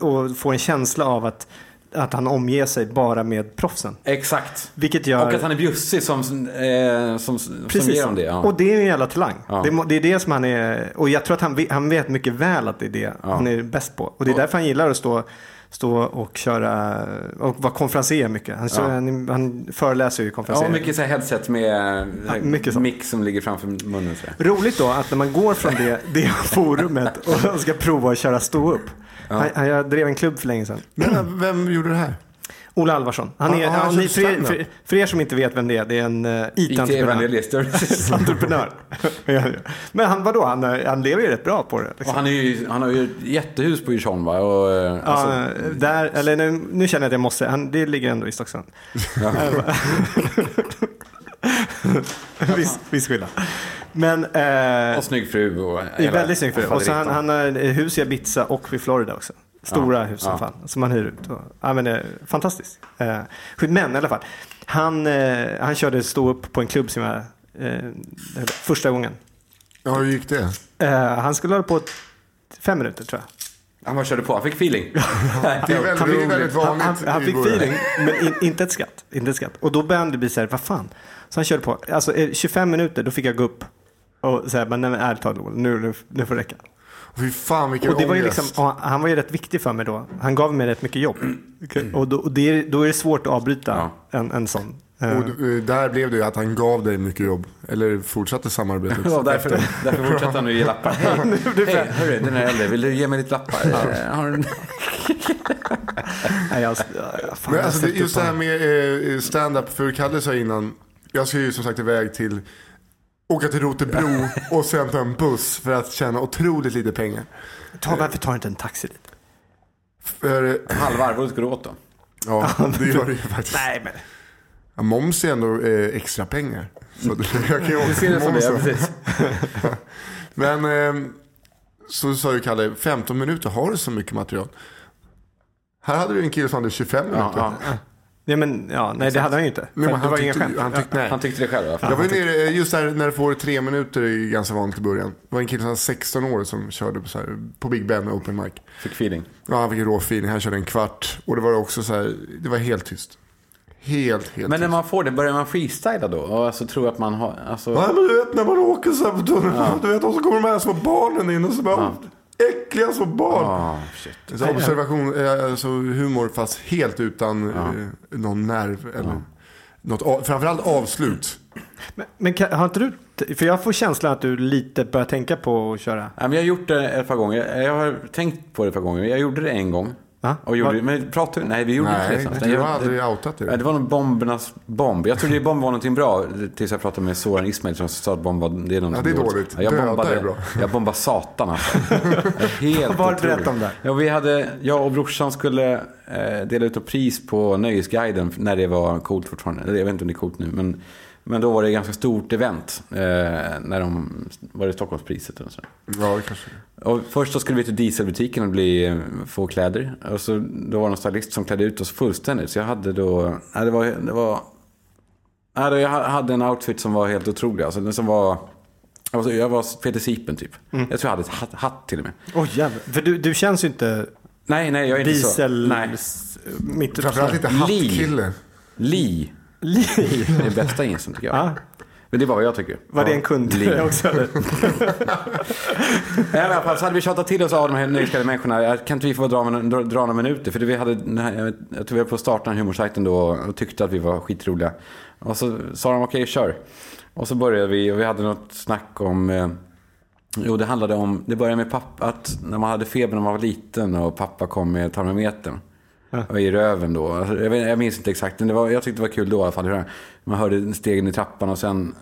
och får en känsla av att, att han omger sig bara med proffsen. Exakt. Vilket gör... Och att han är bjussig som, eh, som, som Precis. ger dem det. Ja. Och det är en jävla talang. Ja. Det, det är det som han är, och jag tror att han, han vet mycket väl att det är det han är bäst på. Och det är därför han gillar att stå, stå och köra, och vara konferencier mycket. Han, kör, Ja. han, han föreläser ju ja, konferencier. mycket så headset med Ja, mycket sånt. mick som ligger framför munnen. Roligt då att när man går från det, det forumet och ska prova att köra stå upp. Han, han, jag drev en klubb för länge sedan. Men vem gjorde det här? Ola Alvarsson. Han är, Ja, han ja, ni, kör för, er, för, för er som inte vet vem det är, det är en uh, IT-entreprenör. IT-evangelist. Entreprenör. Ja, ja. Men han, vadå, han, eh, han lever ju rätt bra på det. Och Liksom. han, är ju, han har ju ett jättehus på Djursholm va? Och, eh, alltså, ja, där, eller nu, nu känner jag att jag måste, han, det ligger ändå i Stocksund. viss, viss skillnad. Men, eh, och snygg fru. Och, är väldigt snyggt för det. Och så han, han har hus i Ibiza och vid Florida också. Stora Ja, hus som ja. fan, som han hyr ut. Och, ja, men, eh, fantastiskt. Eh, men i alla fall, han, eh, han körde stå upp på en klubb som jag, eh, första gången. Ja, hur gick det? Eh, han skulle hålla på fem minuter tror jag. Han bara körde på, han fick feeling. Det är väldigt, Han det är väldigt han, vanligt han, han i fick feeling, men in, inte ett skratt. Inte ett skratt. Och då började det bli så här, vad fan. Så han körde på. Alltså eh, 25 minuter, då fick jag gå upp. Och säga, men nej, men ärligt talat, nu, nu, nu får det räcka. Fy fan vilken Och det var ju ångest. liksom, och han var ju rätt viktig för mig då. Han gav mig rätt mycket jobb. Och, då, och det, är- då är det svårt att avbryta en, en sån. Eh, Och eh, där blev det ju att han gav dig mycket jobb. Eller fortsatte samarbetet. Ja, därför, därför fortsatte han att ge lappar. Hej, hej hörru, den här äldre, vill du ge mig lite lappar? Eh, Har du... nej, jag, fan, Men jag alltså, det, just det här med eh, stand-up, för Kalle sa innan, jag ska ju som sagt iväg till, åka till Rotebro och sen ta en buss för att tjäna otroligt lite pengar. Ta, varför tar du inte en taxi dit? För, Halva arvodet du åt då. ja, det gör det ju faktiskt. Nej, men. Ja, moms är ändå eh, extra pengar. Så det, jag kan ju åka Du ser det som det, ja, momsen. precis. Men eh, så sa ju Kalle, 15 minuter, har du så mycket material? Här hade du en kille som hade 25 minuter. Ja, ja. Ja, men, ja, nej, det hade han ju inte. Nej, han var inga tyckte- skämt. han tyckte- nej. Han tyckte det själv va? Jag var nere, just där när du får tre minuter är ganska vanligt i början. Det var en kille som var 16 år som körde på, så här, på Big Ben open mic. Fick feeling. Ja, han fick en rå feeling. Han körde en kvart. Och det var också så här, det var helt tyst. Helt, helt Men när tyst. man får det, börjar man freestyla då? Och alltså tror att man har, alltså... Ja, men du vet när man åker så här på tunnelbanan, du vet, och så kommer de här små barnen in och så bara, äckliga små barn. Ah, shit. Så observation, eh, alltså humor fast helt utan eh, någon nerv. Eller något, av- framförallt avslut. Men, men kan, har inte du, för jag får känslan att du lite börjar tänka på att köra. Ja, men jag har gjort det ett par gånger. Jag har tänkt på det ett par gånger. Jag gjorde det en gång. Va? Och gjorde, Va? men pratade Nej, vi gjorde inte Nej, det. du Jag- har aldrig outat det. Nej, det var nog bombernas bomb. Jag trodde bomb var någonting bra tills jag pratade med Soran Ismail som sa att bomb var det är någonting Ja, det är dåligt. Ja, jag, Döda bombade, är bra. jag bombade satan alltså. Helt Vad otroligt. berätta om det. Ja, vi hade, jag och brorsan skulle eh, dela ut ett pris på Nöjesguiden när det var coolt fortfarande. Jag vet inte om det är coolt nu. Men, men då var det ett ganska stort event. Eh, när de, var det Stockholmspriset eller så. Ja, det kanske. Och först så skulle vi till dieselbutiken och bli, få kläder. Och så, då var det en stylist som klädde ut oss fullständigt. Så jag hade då, nej, det var, det var, nej, jag hade en outfit som var helt otrolig. Alltså, den som var, jag var, jag var Peter Sipen typ. Mm. Jag tror jag hade ett hatt, hatt till och med. Oj jävlar. För du, du känns ju inte Nej, nej, jag är inte diesel... så. S- Mitt Framförallt inte hattkille. Li. Li. Det är bästa insen tycker jag. Ja. Men det var vad jag tycker. Var det en kund Li. också? Eller? Nej, men i alla fall så hade vi tjatat till oss av de här nöjesklädda människorna. Kan inte vi få dra, dra, dra några minuter? För det vi hade, den här- jag, vet, jag tror vi höll på starta den humorsajten då och tyckte att vi var skitroliga. Och så sa de okej, kör. Och så började vi och vi hade något snack om... Eh, jo, det handlade om... Det började med pappa, att när man hade feber när man var liten och pappa kom med termometern. Och i röven då. Jag, vet, jag minns inte exakt, men det var, jag tyckte det var kul då i alla fall. Man hörde stegen i trappan och sen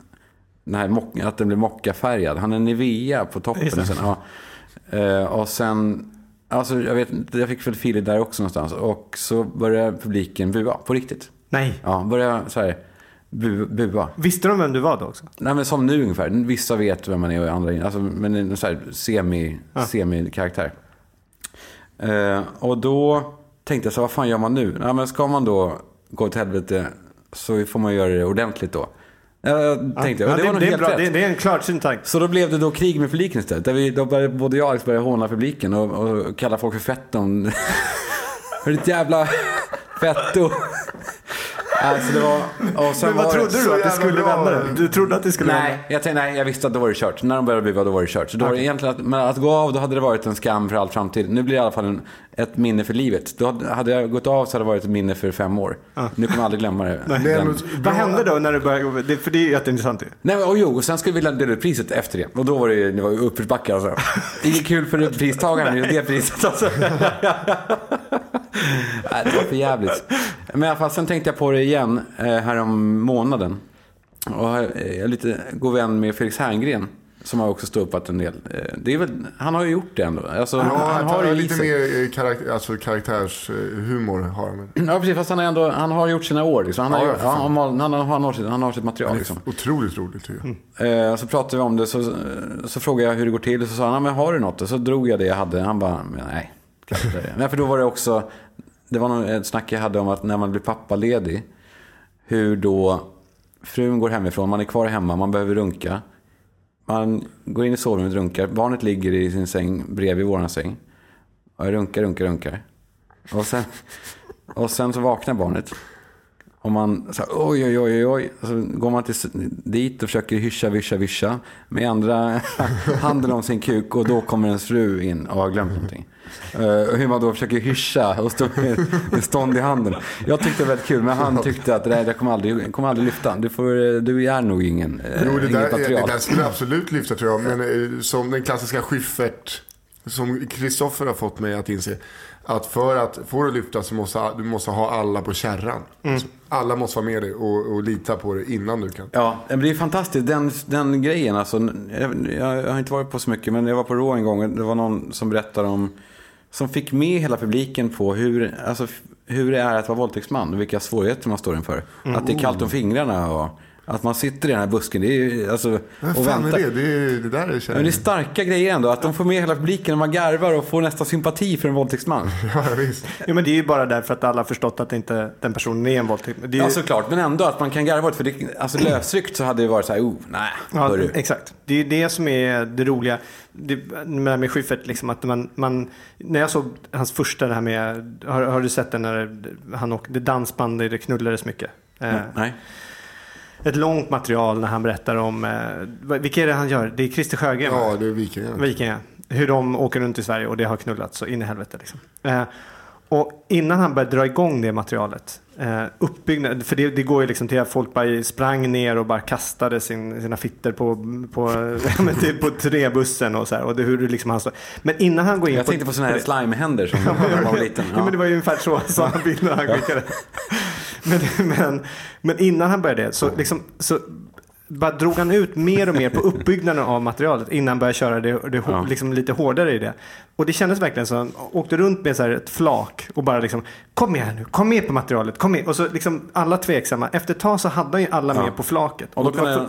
den här att den blev mockafärgad. Han en Nivea på toppen. Och sen, ja. Eh, och sen, alltså jag vet inte, jag fick väl feeling där också någonstans. Och så började publiken bua, på riktigt. Nej. Ja, började så här, bu, bua. Visste de vem du var då också? Nej men som nu ungefär. Vissa vet vem man är och andra alltså, Men en så här semi, semi-karaktär. Eh, och då tänkte jag så vad fan gör man nu? Ja, men ska man då gå till helvete så får man göra det ordentligt då. Jag tänkte, Ja, det, var nog det, är bra. rätt. Det, det är en klarsynt tanke. Så då blev det då krig med publiken istället. Där vi, då började både jag och Alex började håna publiken och, och kalla folk för fetton. Hör ditt jävla fetto. Alltså det var... Och sen Men vad var trodde det, du att det skulle bra. vända det? Du trodde att det skulle Nej, vända? jag, tänkte, nej, jag visste att då var det kört. När de började bua, då var det kört. Så då var det egentligen att, men att gå av, då hade det varit en skam för all framtid. Nu blir det i alla fall en, ett minne för livet. Då hade, hade jag gått av så hade det varit ett minne för fem år. Nu kommer jag aldrig glömma det. Det är Den- ändå Vad hände då när du började? Det, för det är ju jätteintressant ju. Nej, men, och jo, och sen skulle vi dela ut priset efter det. Och då var det, det var ju uppförsbacke alltså. Inget kul för pristagaren, det priset alltså. Nej, det var för jävligt. Men i alla fall, sen tänkte jag på det igen eh, här om månaden. Och jag är lite god vän med Felix Herngren. Som har också ståuppat en del. Eh, Det är väl, han har ju gjort det ändå. Alltså, Ja, han har har i lite sig. mer eh, karaktär, alltså karaktärshumor har han. men Ja, precis. Fast han har, ändå, han har gjort sina år. Liksom. Han, har, Ja, ja, han, har, han, har, han, har sitt, han har sitt material. Liksom. Otroligt roligt tycker jag. Eh, så pratade vi om det, så, så frågade jag hur det går till. Så sa han, "Ja, men har du något? Och så drog jag det jag hade. Han bara, "Men nej. kan inte det." Nej, för då var det också, det var någon, ett snack jag hade om att när man blir pappaledig, hur då frun går hemifrån, man är kvar hemma, man behöver runka. Man går in i sovrummet och runkar. Barnet ligger i sin säng bredvid våran säng. Och jag runkar, runkar, runkar. Och sen, och sen så vaknar barnet. Och man så här, oj, oj, oj, oj. Så går man till, dit och försöker hyscha, vischa, vischa. Med andra handen om sin kuk. Och då kommer ens fru in och har glömt någonting. Eh, och hur man då försöker hyscha och stå med, med stånd i handen. Jag tyckte det var väldigt kul. Men han tyckte att det kommer aldrig, kommer aldrig lyfta. Du, får, eh, du är nog ingen, eh, Jo, det där, material. det där skulle absolut lyfta tror jag. Men eh, som den klassiska Schyffert, som Kristoffer har fått mig att inse. Att för att få det att lyfta så måste du måste ha alla på kärran. Mm. Alla måste vara med dig och, och lita på det innan du kan. Ja, men det är fantastiskt. Den, den grejen alltså. Jag, jag har inte varit på så mycket, men jag var på Raw en gång. Det var någon som berättade om, som fick med hela publiken på hur, alltså, hur det är att vara våldtäktsman och vilka svårigheter man står inför. Att det är kallt om fingrarna och att man sitter i den här busken. Det är ju, alltså, Vad och fan är väntar. det? Det, är, det där är Men det är starka grejer ändå. Att de får med hela publiken och man garvar och får nästan sympati för en våldtäktsman. Ja, visst. Jo, men det är ju bara därför att alla har förstått att inte den personen är en våldtäkt. Det är ju, Ja, såklart. Men ändå att man kan garva åt. För det, alltså lösryckt så hade det varit så här, oh, nej, Ja, exakt. Det är det som är det roliga det, med, med Schyffert. Liksom, att man, man, när jag såg hans första, det här med, har, har du sett den när han åkte dansband där det knullades mycket? Eh, Nej. Ett långt material när han berättar om, eh, vilka är det han gör? Det är Christer Sjögren. Ja, det är vikingarna. Vikingar. Hur de åker runt i Sverige och det har knullats så in i helvete. Liksom. Eh, och innan han började dra igång det materialet, eh, uppbyggnad, för det, det går ju liksom till att folk bara sprang ner och bara kastade sin, sina fitter på, på, ja, typ på träbussen och så här. Och det, hur liksom han så, men innan han går in Jag tänkte på sådana här slimehänder som när man var liten. Ja. men det var ju ungefär så sådana bilder han skickade. men, men, men innan han började så, liksom, så bara drog han ut mer och mer på uppbyggnaden av materialet innan han började köra det, det Ja. liksom lite hårdare i det. Och det kändes verkligen som han åkte runt med så här ett flak och bara liksom kom med här nu, kom med på materialet, kom med. Och så liksom alla tveksamma. Efter ett tag så hade han ju alla Ja. med på flaket. Och då kan var jag,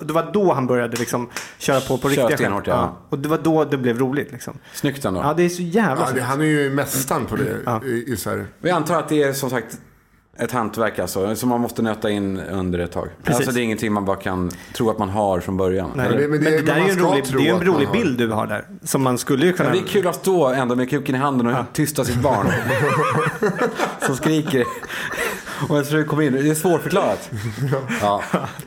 Det var då han började liksom köra på på riktiga stenhårt, ja. Och det var då det blev roligt liksom. snyggt ändå. Ja, det är så jävla Ja, det, han är ju mästaren på det i, i Sverige. Vi antar att det är som sagt ett hantverk alltså, som man måste nöta in under ett tag. Precis. Alltså det är ingenting man bara kan tro att man har från början. Nej, men, men det- det, där men är ju en rolig, det är en rolig har. bild du har där. Som man skulle ju kunna... Men det är kul att stå ändå med kuken i handen och tysta sitt barn. som skriker. Och tror det kommer in. Det är svårförklarat. Ja.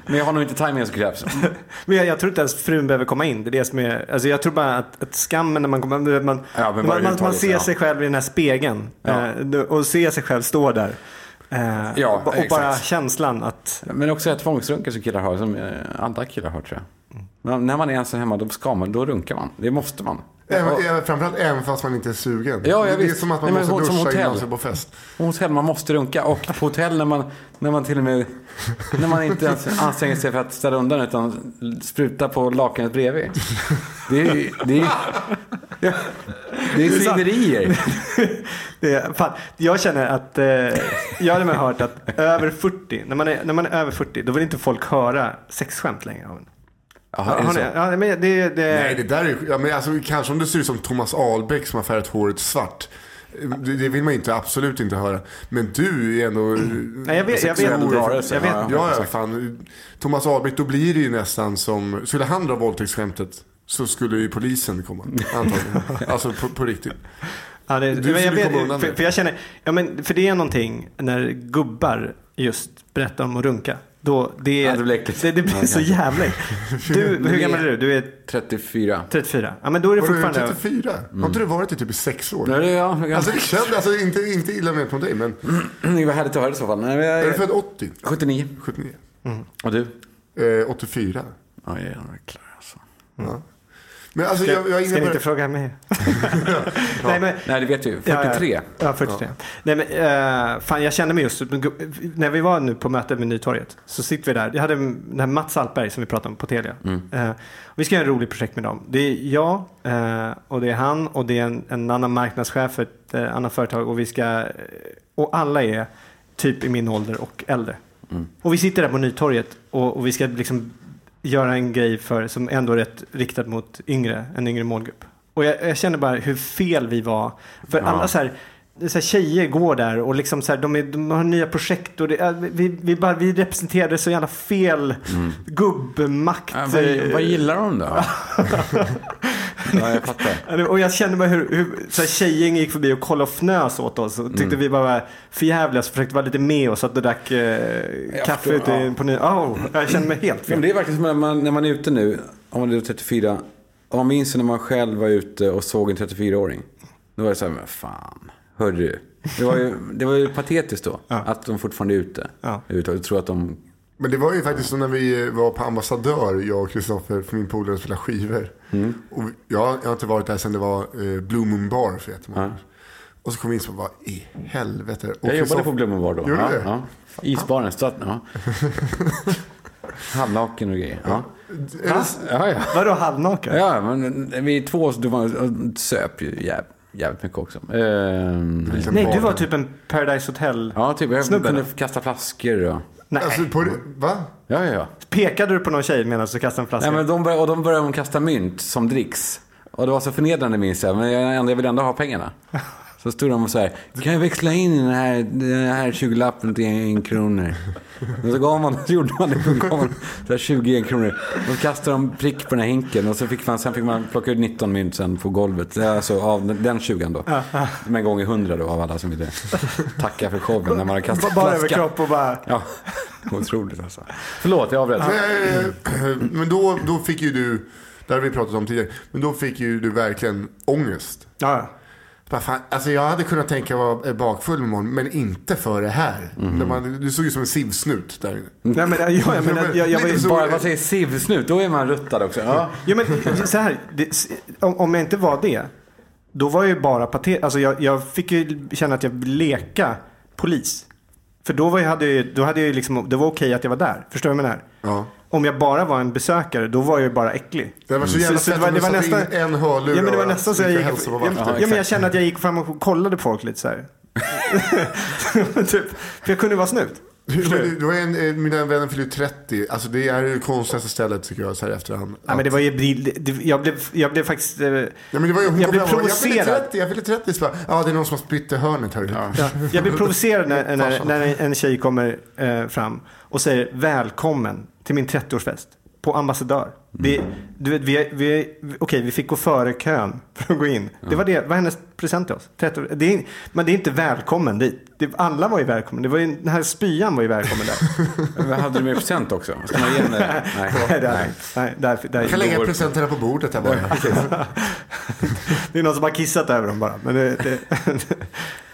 Men jag har nog inte tajmingen som krävs. Men jag, jag tror inte ens frun behöver komma in. Det är det som är, alltså jag tror bara att, att skammen när man kommer, man, man, Ja, man, man, man ser sig själv i den här spegeln. Eh, och ser sig själv stå där. Eh, Ja, och, och bara känslan att, Men också ett tvångsrunka som killar har, som eh, andra killar har tror jag. Men när man är ensam hemma, då ska man, då runkar man. Det måste man. Även, Och- även, framförallt även fast man inte är sugen. Ja, ja, det är visst. som att man Nej, måste duscha hotell. innan sig på fest. Hotell, man måste runka. Och på hotell när man, när man till och med när man inte ens anstränger sig för att ställa undan utan spruta på lakanet bredvid. Det är, det är, ja, det är svinerier. det är, fan, jag känner att, eh, jag har hört att över 40, när man, är, när man är över 40, då vill inte folk höra sexskämt längre av en. Jaha, är det Har så? ni- Ja, men det, det, Nej, det där är ja, men alltså, Kanske om det ser ut som Thomas Ahlbeck som har färgat håret svart. Det, det vill man inte, absolut inte höra. Men du är ändå... Nej, jag vet- jag vet rörelse, Jag vet- ja, Ja, ja, fan. Thomas Ahlbeck, då blir det ju nästan som... Skulle han dra våldtäktsskämtet så skulle ju polisen komma. Antagligen. Alltså på, på riktigt. Ja, det, Du men jag vet, för, för jag känner, ja, men, för det är någonting när gubbar just berättar om att runka. Då, det, Ja, är, det blir äckligt. det, det blir Ja, så kanske. jävla äckligt. Du, hur gammal är du? Du är 34. 34. Ja, men då är det Var du fortfarande... 34? Har inte du varit i typ i sex år? Nej, det- ja, jag- Alltså det känns, alltså inte, inte illa med på dig, men Det var härligt att höra i så fall. Nej, jag, är du född 80? 79. 79? Och du? Eh, 84? Ja, jag är klar alltså. Ja. Men alltså Ska, jag, jag är ska ni inte fråga mig? Nej, men, Nej, det vet du. Ja, 43. Ja, ja 43. Nej, men, eh, fan, jag kände mig just, när vi var nu på möte med Nytorget så sitter vi där. Jag hade den här Mats Alpberg som vi pratade om på Telia. Eh, och vi ska göra en rolig projekt med dem. Det är jag eh, och det är han och det är en, en annan marknadschef för ett annat företag och vi ska, och alla är typ i min ålder och äldre. Och vi sitter där på Nytorget och, och vi ska liksom göra en grej för, som ändå är rätt riktad mot yngre, en yngre målgrupp. Och jag, jag känner bara hur fel vi var. För alla så här, det är så här, tjejer går där och liksom så här, de, är, de har nya projekt och det, vi, vi, bara, vi representerade så jävla fel gubbmakt. Ja, vad, vad gillar de då? ja, jag fattar. Och jag kände bara hur, hur så här, tjejgäng gick förbi och kollade och fnös åt oss och tyckte vi bara var förjävliga och försökte vara lite med oss och drack eh, kaffe ute ja. på ny... Oh, jag kände mig helt Men fel. det är verkligen som när man, när man är ute nu, om man är 34, och man minns när man själv var ute och såg en 34-åring. Då var det så här, men fan, hörru. Det var ju, det var ju patetiskt då, att de fortfarande är ute. Ja. och tror att de... Men det var ju faktiskt så när vi var på Ambassadör, jag och Kristoffer, för min polare spelade skivor. Mm. Och jag, jag har inte varit där sedan det var eh, Blue Moon Bar för jättemånga år sedan. Och så kom vi in så bara, i helvete. Och Jag jobbade på Blommen Bar då. Gjorde ja, du det? ja. Isbaren, start, ja. Halvnaken och grejer. Ja. Eller- Ja, ja. Vadå halvnaken? Ja, men vi två och söp ju jäv, jävligt mycket också. Ehm, Liksom Nej, du var typ en Paradise Hotel. ja, typ. Jag Snubbe, kunde kasta flaskor och... Nej. Alltså, på, va? Ja, ja, ja. Pekade du på någon tjej medan du kastade en flaska? Nej, men de började, och de började kasta mynt som dricks. Och det var så förnedrande minns jag. Men jag, jag vill ändå ha pengarna. Så stod de och så här. Kan ju växla in den här, den här 20-lappen till en kronor. Och så gav man, så gjorde man det. Så gav man så här 21 kronor. Och så kastade de prick på den här hinken. Och så fick man, sen fick man plocka ut 19 mynt sen på golvet. Alltså av den- den 20 då. Med en gång i 100 då av alla som ville tacka för showen när man har kastat Bara överkropp och bara... Ja, otroligt alltså. Förlåt, jag avbröt. Men då, då fick ju du, det har vi pratat om tidigare, men då fick ju du verkligen ångest. Ja. Fan, alltså jag hade kunnat tänka vara bakfull imorgon, men inte för det här. När man, du såg ju som en sivsnut där inne. Nej, men, ja, jag, menar, jag, jag var så- Bara man säger sivsnut, då är man ruttad också. Ja. Ja, men så här, det, om, om jag inte var det, då var jag ju bara patet. Alltså jag, jag fick ju känna att jag ville leka polis. För då, var jag, hade, jag- då hade jag ju liksom, det var okej att jag var där. Förstår du vad jag menar? Ja. Om jag bara var en besökare, då var jag ju bara äcklig. Det var så jävla Så- så fett det var- det var satte in en hörlur Ja men det var nästan så jag gick Ja, ja, men jag kände att jag gick fram och kollade på folk lite så här. typ, för jag kunde vara snut. Det var en, eh, mina vänner fyllde 30. Alltså det är det konstigaste stället tycker jag så här efterhand. Ja, men det var ju, det, det, jag, blev, jag blev faktiskt... Ja, men det var ju, hon jag blev bara, Jag fyller provocerad. 30, jag fyller 30. Så bara, ja, det är någon som har spritt i hörnet här. Ja, jag blir provocerad när, när, när en tjej kommer eh, fram och säger välkommen till min 30-årsfest. På ambassadör. Vi, du vet, vi, vi, okej, vi fick gå före kön för att gå in. Det var det, var hennes present till oss. 30, det är, men det är inte välkommen dit. Det, alla var ju välkommen. Det var ju, den här spyan var ju välkommen där. Men hade du med present också? Ska man ge henne? Nej. Nej, det är, nej, där, där, Jag kan lägga presenterna på bordet här bara. det är någon som har kissat över dem bara. Men det, det,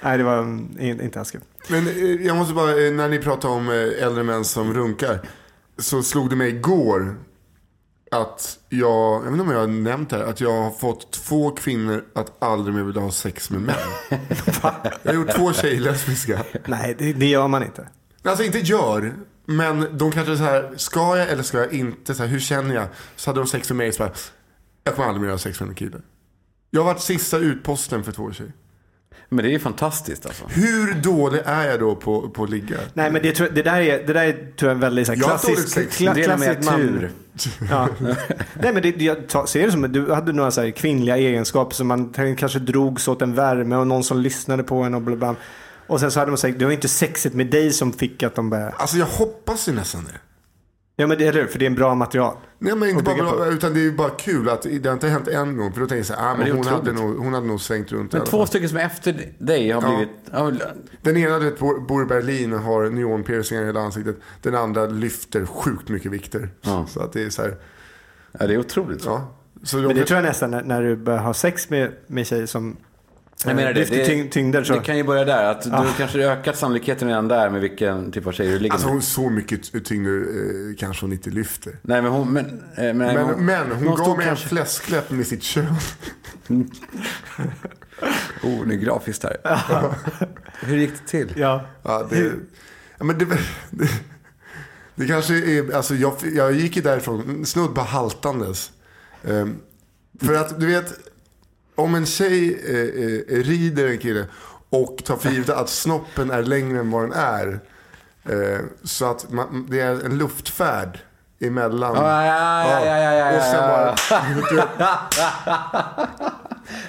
nej, det var mm, inte alls kul. Men eh, jag måste bara, eh, när ni pratar om eh, äldre män som runkar. Så slog det mig igår att jag, jag vet inte om jag har nämnt det här, att jag har fått två kvinnor att aldrig mer vilja ha sex med män. jag har gjort två tjejer lesbiska. Nej, det, det gör man inte. Alltså inte gör, men de kanske så här, ska jag eller ska jag inte? Så här, hur känner jag? Så hade de sex med mig så bara, jag kommer aldrig mer ha sex med en kille. Jag har varit sista utposten för två tjejer. Men det är ju fantastiskt alltså. Hur dålig är jag då på, på att ligga? Nej, men det, tror- det där är, det där är tror jag en väldigt så här, klassisk, kla, Det är med klassisk man. tur. Ja. Nej, men det, jag tar- ser det som att du hade några så här kvinnliga egenskaper som man kanske drogs åt en värme och någon som lyssnade på en och bla bla. Och sen så hade man sagt, det var inte sexet med dig som fick att de började. Alltså jag hoppas ju nästan det. Ja men det är det, för det är en bra material. Nej men inte bara bra, utan det är ju bara kul att det har inte hänt en gång. För då tänker jag så här, ah, Men hon, hade nog, hon hade nog svängt runt Men två fall. stycken som är efter dig har blivit... Ja. Den ena du vet, bor i Berlin och har neonpiercingar i hela ansiktet. Den andra lyfter sjukt mycket vikter. Ja. Så att det är så här, ja, det är otroligt. ja. Så Men de, det tror jag nästan när, när du börjar ha sex med, med tjejer som Jag menar det. lyfter Det, tyng, tyngder. Så. det kan ju börja där. Att du kanske ökat sannolikheten redan där med vilken typ av tjejer du ligger Alltså med. hon, så mycket tyngder eh, kanske hon inte lyfter. Nej men hon... Men, eh, men, Men, men hon stod gav mig kanske- en fläskläpp med sitt kön. Oh, nu är grafiskt här. Hur gick det till? Ja. Ja, det, ja, men det, det, det kanske är, alltså jag, jag gick ju därifrån snudd på haltandes. Ehm, för att du vet, om en tjej eh, eh, rider en kille och tar för givet att snoppen är längre än vad den är. Eh, så att man, det är en luftfärd emellan. Ja, ja, ja, ja, ja, ja, Och sen bara...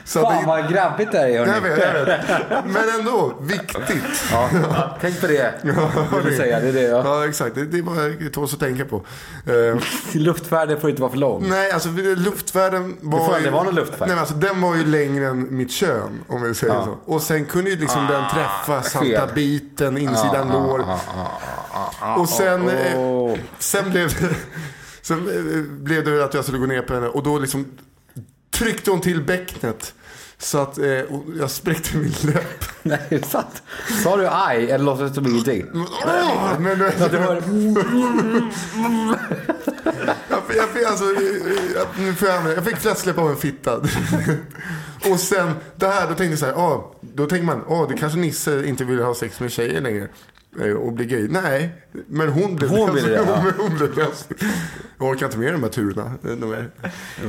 så Fan det, vad grabbigt det här är jag vet, jag vet. Men ändå, viktigt. Ja, tänk på det. Vill du säga. Det är det, ja. Ja, exakt. Det, det är bara oss att tänka på. Eh, Luftfärden får inte vara för lång. nej, alltså luftvärden var får ju... vara någon luftfärd. Nej, alltså den var ju längre än mitt kön, om vi säger så. Och sen kunde ju liksom den träffa salta fel. biten, insidan lår. Och sen, eh, Åh. sen blev det... Sen eh, blev det att jag skulle gå ner på henne och då liksom tryckte hon till bäcknet. Så att eh, jag spräckte min läpp. Nej, sant? Sa du aj eller låtsades som ingenting? Åh, men, men, Ja, det var... Jag, fick- jag, fick, alltså, jag, använda- jag fick fläskläpp av en fitta. och sen, det här, då tänkte jag så här, ah, då tänker man, ah, det kanske Nisse inte vill ha sex med tjejer längre. Eh, Och bli gay. Nej, men hon blev Hon ville det, ja. hon, hon blev lesbisk. Jag orkar inte med de här turerna. De är...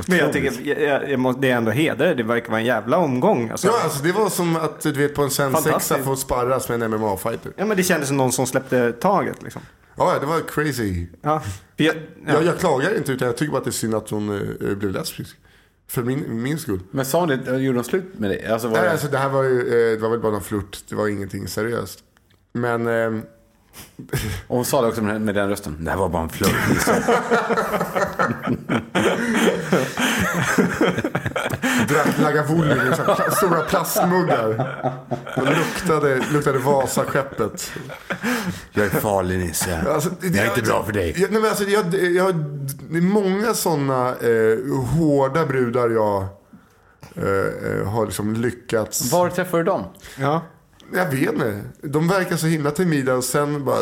Men jag tycker, jag, jag, jag måste, det är ändå heder. Det verkar vara en jävla omgång. Alltså. Ja, alltså det var som att du vet på en svensexa Fantastiskt. få sparras med en MMA-fighter. Ja, men det kändes som någon som släppte taget. Liksom. Ja, det var crazy. Ja. Jag, ja. Jag, jag klagar inte, utan jag tycker bara att det är synd att hon eh, blev lesbisk. För min, min skull. Men sa hon det? Gjorde de slut med det? Alltså, var Nej, det... alltså det här var ju, eh, det var väl bara någon flört. Det var ingenting seriöst. Men, Och hon sa det också med, med den rösten. Det här var bara en flört. drack Lagavulin i så här pla- stora plastmuggar. Och luktade, luktade Vasaskeppet. Jag är farlig Nisse. Alltså, det är inte bra för dig. Jag, nej, men alltså, jag, jag, det är många sådana eh, hårda brudar jag eh, eh, har liksom lyckats. Var träffade du dem? ja. Jag vet inte. De verkar så himla timida och sen bara...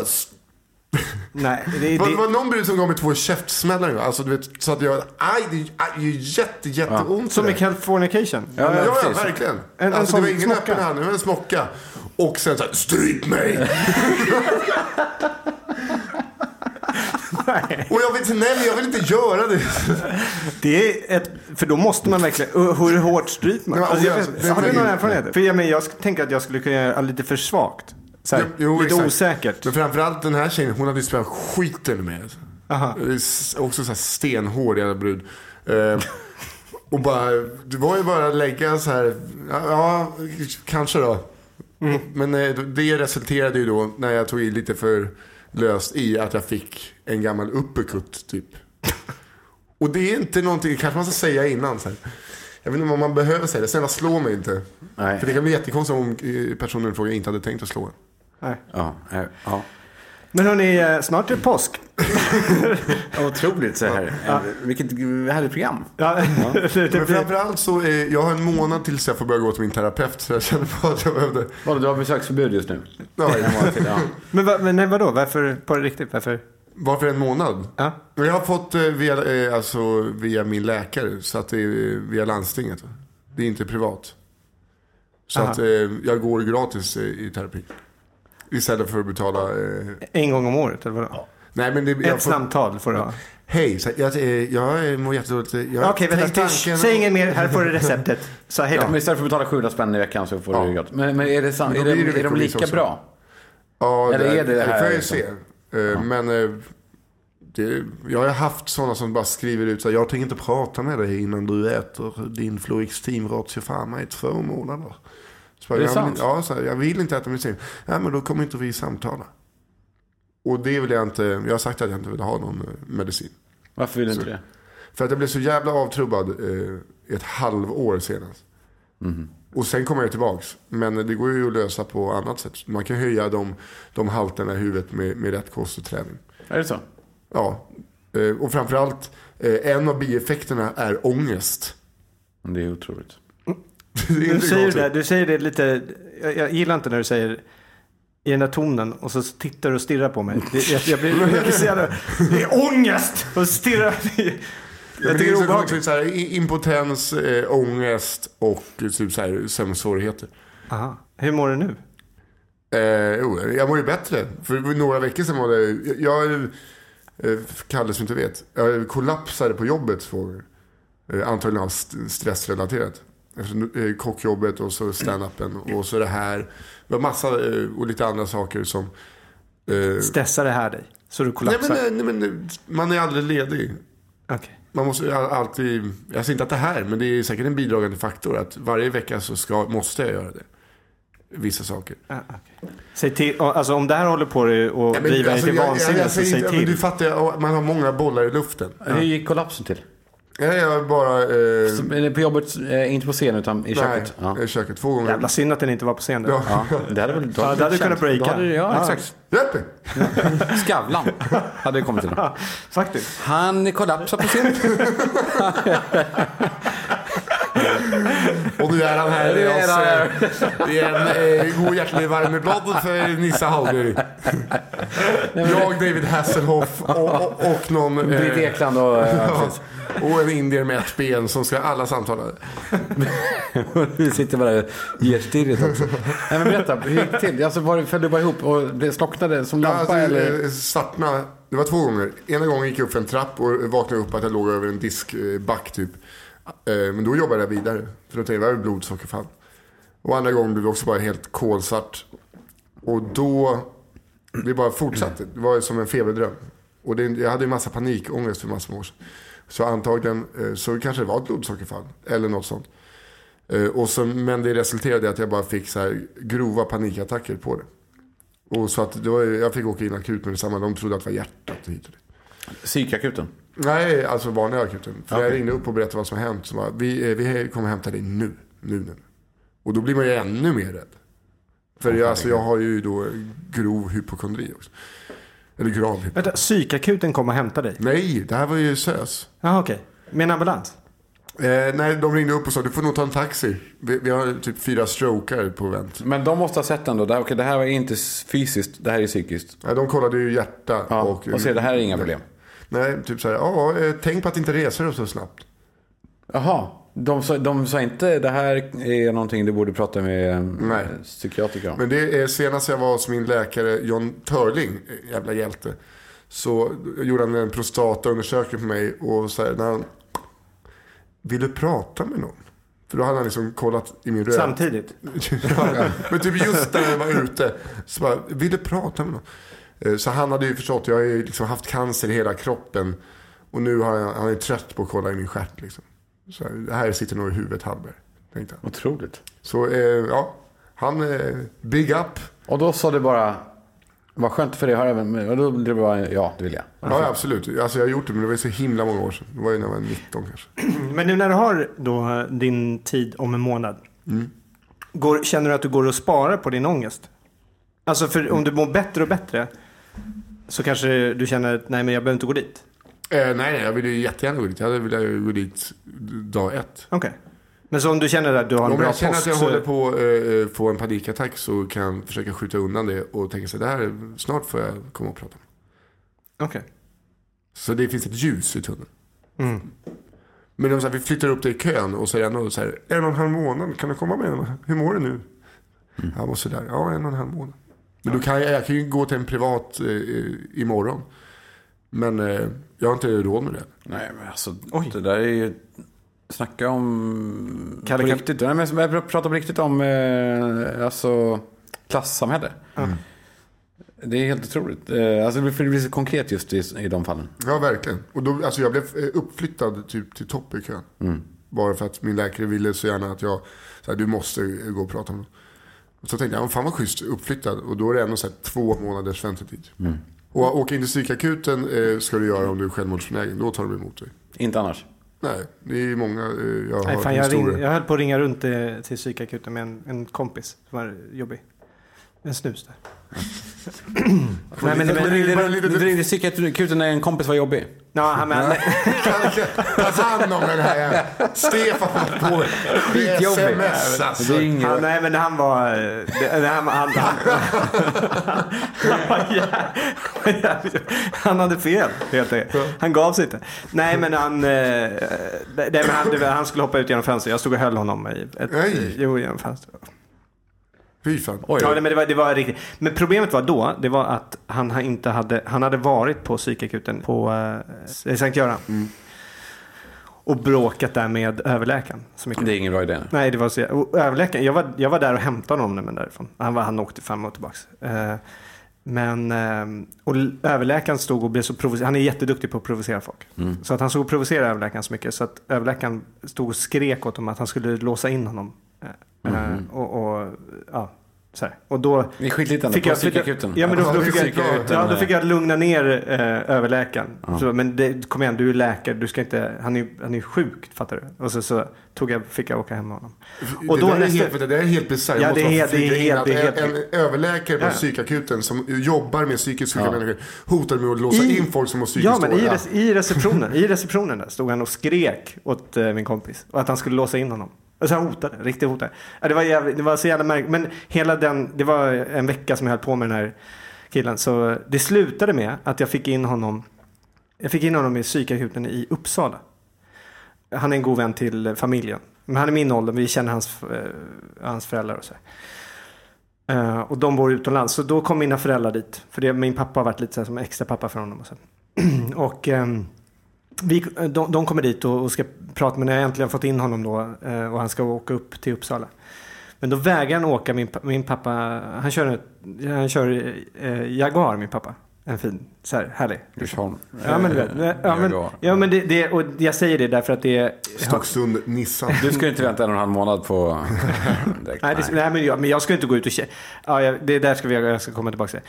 Nej, det, Det var, var någon brud som gav mig två käftsmällar en. Alltså du vet, så att jag... Aj, det aj, gör jätte, jätteont. som det i. Californication. Ja, Ja, ja, verkligen. En- en alltså, sån det var ingen smocka. öppen hand, det var en smocka. Och sen så här, stryp mig! Och jag vill, nej men jag vill inte göra det. Det är ett, för då måste man verkligen, hur hårt stryper man? Alltså, jag, vet- det- har du några erfarenheter? För jag, men, jag tänker att jag skulle kunna göra lite för svagt. Här, Jo, lite exakt. osäkert. Men framförallt den här tjejen, hon hade ju spelat skiten med. Alltså. Aha. Också så här stenhård jävla brud. Eh, och bara, det var ju bara att lägga så här, ja, ja kanske då. Mm. Men eh, det resulterade ju då, när jag tog i lite för löst i, att jag fick en gammal uppercut typ. Och det är inte någonting, kanske man ska säga innan. Så här. Jag vet inte om man behöver säga det. Snälla slå mig inte. Nej. För det kan bli jättekonstigt om eh, personen i fråga inte hade tänkt att slå en. Nej. Ja, eh, ja. Men hörni, eh, snart är det påsk. Otroligt så här. Eh, Vilket härligt program. Ja, det, det Men framförallt så, eh, jag har en månad tills jag får börja gå till min terapeut. Så jag känner på att jag behövde... Vadå, du har besöksförbud just nu? Ja, till, ja. men, va, men nej, vadå? Varför? På riktigt? Varför? varför en månad? Ja. Jag har fått eh, via, eh, alltså, via min läkare. Så att det är via landstinget. Det är inte privat. Så Aha. att jag går gratis i terapi. Istället för att betala... Eh, En gång om året? Eller vadå? nej men det, jag Ett får- samtal får du ha. Hej, så jag, eh, jag mår jättedåligt. Jag Okej, vänta. tanken- Säg inget mer. Här får du receptet. Så hej då. Men istället för att betala 700 spänn i veckan så får Ja. du gott. Men, men är, det sant, Då är, de, det är de lika också. bra? Ja, Eller är det det här får jag ju liksom? se. Eh, Men eh, det, jag har haft sådana som bara skriver ut så här, jag tänker inte prata med dig innan du äter din Fluixtin Ratio Pharma i två månader. Så Är det jag, sant? Ja, så här, jag vill inte äta medicin. Ja, men då kommer inte vi samtala. Och det vill jag inte, jag har sagt att jag inte vill ha någon eh, medicin. Varför vill du inte det? För att jag blev så jävla avtrubbad eh, ett halvår senast. Mhm. Och sen kommer jag tillbaks. Men det går ju att lösa på annat sätt. Man kan höja de, de halterna i huvudet med, med rätt kost och träning. Är det så? Ja, eh, och framförallt eh, en av bieffekterna är ångest. Det är otroligt. Du säger, det, du säger det lite, jag, jag gillar inte när du säger i den där tonen och så tittar du och stirrar på mig. Det, jag, jag, blir, jävla, det är ångest! Och stirrar. Jag tycker det är obehagligt. konstigt, så här, impotens, eh, ångest och typ så här, sömnsvårigheter. Aha. Hur mår du nu? Eh, jo, jag mår ju bättre. För några veckor sedan var det... Jag, jag eh, Kalle som inte vet. Jag kollapsade på jobbet två gånger. Eh, antagligen stressrelaterat. Eh, kockjobbet och så stand-upen och så det här. Det var massa eh, och lite andra saker som... Eh, Stressar det här dig? Så du nej, kollapsar? men, nej, men eh, man är aldrig ledig. Okej. Man måste alltid... Jag säger inte att det här, men det är säkert en bidragande faktor. Att varje vecka så ska, måste jag göra det. Vissa saker. Ah, okej. Säg till, alltså om det här håller på dig och Ja, men, driver dig alltså, till vansinne så säg inte- men till. Du fattar, man har många bollar i luften. Hur gick kollapsen till? Jag är bara... Eh, Så, är det på jobbet, eh, inte på scen utan i köket? Nej, Ja. i köket. Två gånger. Jävla synd att den inte var på scen. Ja. Ja. Ja, det hade väl Ja, det hade kunnat breaka. Hade, ja, Ja. exakt. Hjälp mig! Skavlan hade det kommit till. Faktiskt. Han kollapsar på scen. Och nu är han här oss. eh, Det är en eh, god hjärtlig värmeblad för Nisse Hallberg. Jag, David Hasselhoff och, och, och någon... eh, Britt Ekland och... Ja, ja, och en indier med ett ben som ska alla samtala. Vi sitter bara och ger stirret också. Nej, men berätta, hur gick det till? Alltså, var det, föll du bara ihop och det slocknade som Ja, lampa? alltså, eller? eh, Svartna, det var två gånger. Ena gången gick jag upp för en trapp och vaknade upp att jag låg över en diskback typ. Eh, Men då jobbade jag vidare. För då tänkte jag, det var blodsockerfall. Och andra gången blev det också bara helt kolsvart. Och då, det bara fortsatte. Det var som en feberdröm. Och det, jag hade ju massa panikångest för massor av år sedan. Så antagligen eh, så kanske det var ett blodsockerfall. Eller något sånt. Eh, Och så, men det resulterade i att jag bara fick så här grova panikattacker på det. Och så att var, jag fick åka in akut med detsamma. De trodde att det var hjärtat och hit och dit. Psykakuten? Nej, alltså vanliga akuten. För jag Okej. ringde upp och berättade vad som har hänt. Så bara, vi, eh, vi kommer hämta dig nu. Nu, nu. Och då blir man ju ännu mer rädd. För jag, alltså, jag har ju då grov hypokondri också. Eller grav hypokondri. Vänta, psykakuten kom och hämtade dig? Nej, det här var ju SÖS. Jaha, okej. Med en ambulans? Eh, nej, de ringde upp och sa du får nog ta en taxi. Vi, vi har typ fyra strokar på vänt. Men de måste ha sett den då. Det här, okej, det här var inte fysiskt, det här är psykiskt. Nej, de kollade ju hjärta. Ja, och, och, ser det här är inga problem. Nej, typ så här. Ja, eh, tänk på att inte resa dig så snabbt. Jaha, de sa, de sa inte det här är någonting du borde prata med eh, Nej. psykiatriker om? Men det är senast jag var hos min läkare John Törling, eh, jävla hjälte. Så gjorde han en prostataundersökning på mig och så här, när han, vill du prata med någon? För då hade han liksom kollat i min röv. Samtidigt? ja, men typ just när jag var ute. Så bara, vill du prata med någon? Eh, Så han hade ju förstått, jag har ju liksom haft cancer i hela kroppen. Och nu har jag, han är trött på att kolla i min stjärt liksom. Så här, det här sitter nog i huvudet Hallberg. Tänkte han. Otroligt. Så eh, ja, han, eh, big up. Och då sa du bara, Vad skönt för dig att höra. Men, och då blir det bara, ja, det vill jag. Ja, absolut. Alltså jag har gjort det, men det var ju så himla många år sedan. Det var ju när jag var 19 kanske. Men nu när du har då din tid om en månad. Mm. Går, känner du att du går och sparar på din ångest? Alltså för om du mår bättre och bättre. Så kanske du känner att nej men jag behöver inte gå dit. Eh, nej, nej, jag vill ju jättegärna gå dit. Jag hade velat gå dit dag ett. Okej. Men så om du känner att du har en Om bra jag känner post. att jag så... håller på att eh, få en panikattack så kan jag försöka skjuta undan det och tänka sig det här, snart får jag komma och prata. Okej. Så det finns ett ljus i tunneln. Mm. Men om så här, vi flyttar upp dig i kön och så är det ändå så här, en och en halv månad, kan du komma med? Hur mår du nu? Ja, och så där. Ja, en och en halv månad. Men då kan jag, jag kan ju gå till en privat eh, imorgon. Men eh, jag har inte råd med det. Nej, men alltså, det där är ju... Snacka om... Kalle, på riktigt. Nej, men jag pratar på riktigt om eh, alltså, klassamhälle. Det är helt otroligt. Eh, alltså, det blir- det blir så konkret just i, i de fallen. Ja, verkligen. Och då, alltså jag blev eh, uppflyttad typ till topp i kön. Mm. Bara för att min läkare ville så gärna att jag, så här, du måste gå och prata om det. Och så tänkte jag, "Ja, fan vad schysst, uppflyttad. Och då är det ändå så här, två månaders väntetid. Mm. Och åka in till psykakuten eh, ska du göra om du är självmordsbenägen. Då tar de emot dig. Inte annars. Nej, det är många eh, jag har Nej, hört fan, jag, ring, jag höll på att ringa runt eh, till psykakuten med en, en kompis som var jobbig. En snus där. Nej, men, Du men, ringde, du ringde psykiatrin när en kompis var jobbig. ja, han, men, Ta hand om den här Stefan på Skitjobbig. sms alltså. Han, nej, men han var... eh, Det, han, han, hade fel, helt enkelt. Han gav sig inte. Nej, men han, eh, nej, men han, han skulle hoppa ut genom fönstret. Jag stod och höll honom i ett... Nej. Jo, genom fönstret. Fy fan. Oj, Ja, men det var, det var riktigt. Men problemet var då, det var att han ha- inte hade, han hade varit på psykakuten på eh, Sankt Göran. Och bråkat där med överläkaren. Så mycket. Det är ingen bra idé. Nej, det var så, överläkaren, jag var, jag var där och hämtade honom men därifrån. Han, var, han åkte fram och tillbaks. Eh, men, eh, och överläkaren stod och blev så provocerad. Han är jätteduktig på att provocera folk. Så att han stod och provocerade överläkaren så mycket. Så att överläkaren stod och skrek åt honom att han skulle låsa in honom. Eh, eh, och, och, ja, så här. Och då är skitlitande fick på jag, psykakuten. ja, men då, Ja, då, är fick jag, ja, då fick jag lugna ner eh, överläkaren. Så, men det, kom igen, du är läkare, du ska inte, han är, han är sjuk, fattar du? Och så, så tog jag, fick jag åka hem med honom. Och det, då där är nästa- helt, det där är helt bisarrt. Ja, det är det är helt- det är helt- En, en överläkare på Ja. psykakuten som jobbar med psykiskt sjuka människor hotar med att låsa in folk som mår psykiskt Ja, men i, i receptionen, i receptionen där stod han och skrek åt eh, min kompis. Och att han skulle låsa in honom. Alltså han hotade, riktigt hotade. Ja, det, var jävligt, det var så jävla märkligt. Men hela den, det var en vecka som jag höll på med den här killen. Så det slutade med att jag fick in honom, jag fick in honom i psykakuten i Uppsala. Han är en god vän till familjen. Men han är min ålder, vi känner hans, eh, hans föräldrar och så. Eh, och de bor utomlands. Så då kom mina föräldrar dit. För det, min pappa har varit lite så här som extra pappa för honom. Och, så. och ehm, vi, de, de kommer dit och, och ska prata med när jag äntligen fått in honom då. eh, och han ska åka upp till Uppsala. Men då vägrar han åka. Min, min pappa, han kör, han kör eh, Jaguar min pappa. En fin, så här härlig. Djursholm. Ja men, du vet, ja, men, ja, men det, det, och jag säger det därför att det är... Stocksund, Nissan. Du ska ju inte vänta en och en halv månad på... direkt. Nej, det, nej men, jag, men jag ska inte gå ut och... Ja, jag, det där ska vi, jag ska komma tillbaka till.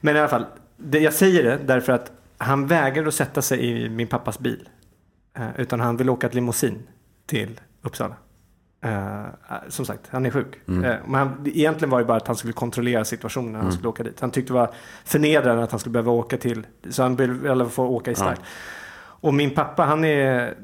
Men i alla fall, det, jag säger det därför att han vägrade att sätta sig i min pappas bil. Eh, utan han vill åka ett limousin till Uppsala. Eh, som sagt, han är sjuk. Eh, men han, egentligen var det bara att han skulle kontrollera situationen när han skulle åka dit. Han tyckte det var förnedrande att han skulle behöva åka till... Så han ville få åka i style. Och min pappa, han är...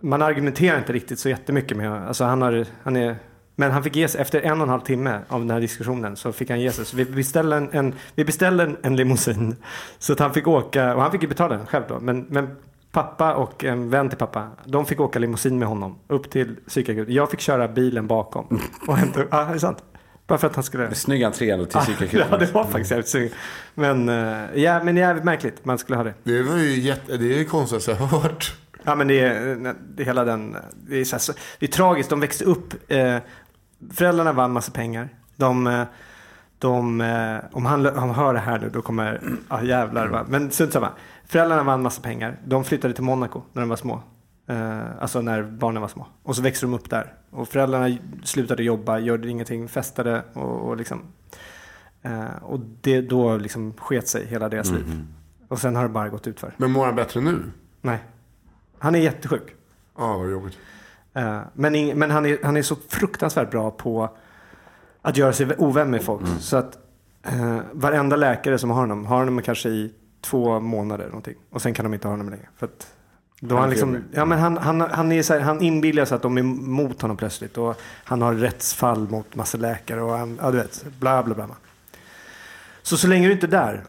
Man argumenterar inte riktigt så jättemycket med honom. Alltså han, har, han är... Men han fick ge sig, efter en och en halv timme av den här diskussionen så fick han ge sig. Så vi beställde en, en, vi beställde en, en limousin. Så att han fick åka, och han fick ju betala den själv då. Men, men pappa och en vän till pappa, de fick åka limousin med honom upp till psykakuten. Jag fick köra bilen bakom. Och hämta, ja, det är sant. Bara för att han skulle... Snygg entré ändå till psykakuten. Ja, det var faktiskt jävligt synd. Men, eh, ja, men det är jävligt märkligt. Man skulle ha det. Det var ju jätte, det är det konstigaste jag har hört. Ja men det är, det är hela den, det är, så här, det är tragiskt. De växte upp, eh, föräldrarna vann massa pengar. De, eh, de eh, om, han, om han hör det här nu då kommer, ja jävlar va. Men strunt samma. Föräldrarna vann massa pengar. De flyttade till Monaco när de var små. Eh, alltså när barnen var små. Och så växte de upp där. Och föräldrarna slutade jobba, gjorde ingenting, festade och, och liksom. Och det då liksom sket sig hela deras Mm. liv. Och sen har det bara gått ut för. Men mår han bättre nu? Nej. Han är jättesjuk. Ja, vad jobbigt. Eh, men men han, är, han är så fruktansvärt bra på att göra sig ovän med folk. Mm. Så att eh, varenda läkare som har honom har honom kanske i två månader någonting. Och sen kan de inte ha honom längre. För att då Han liksom, ja, men han, han, han, är så här, han inbillar sig att de är mot honom plötsligt. Och han har rättsfall mot massa läkare. Och han, ja, du vet, bla bla bla. Så så länge du inte är där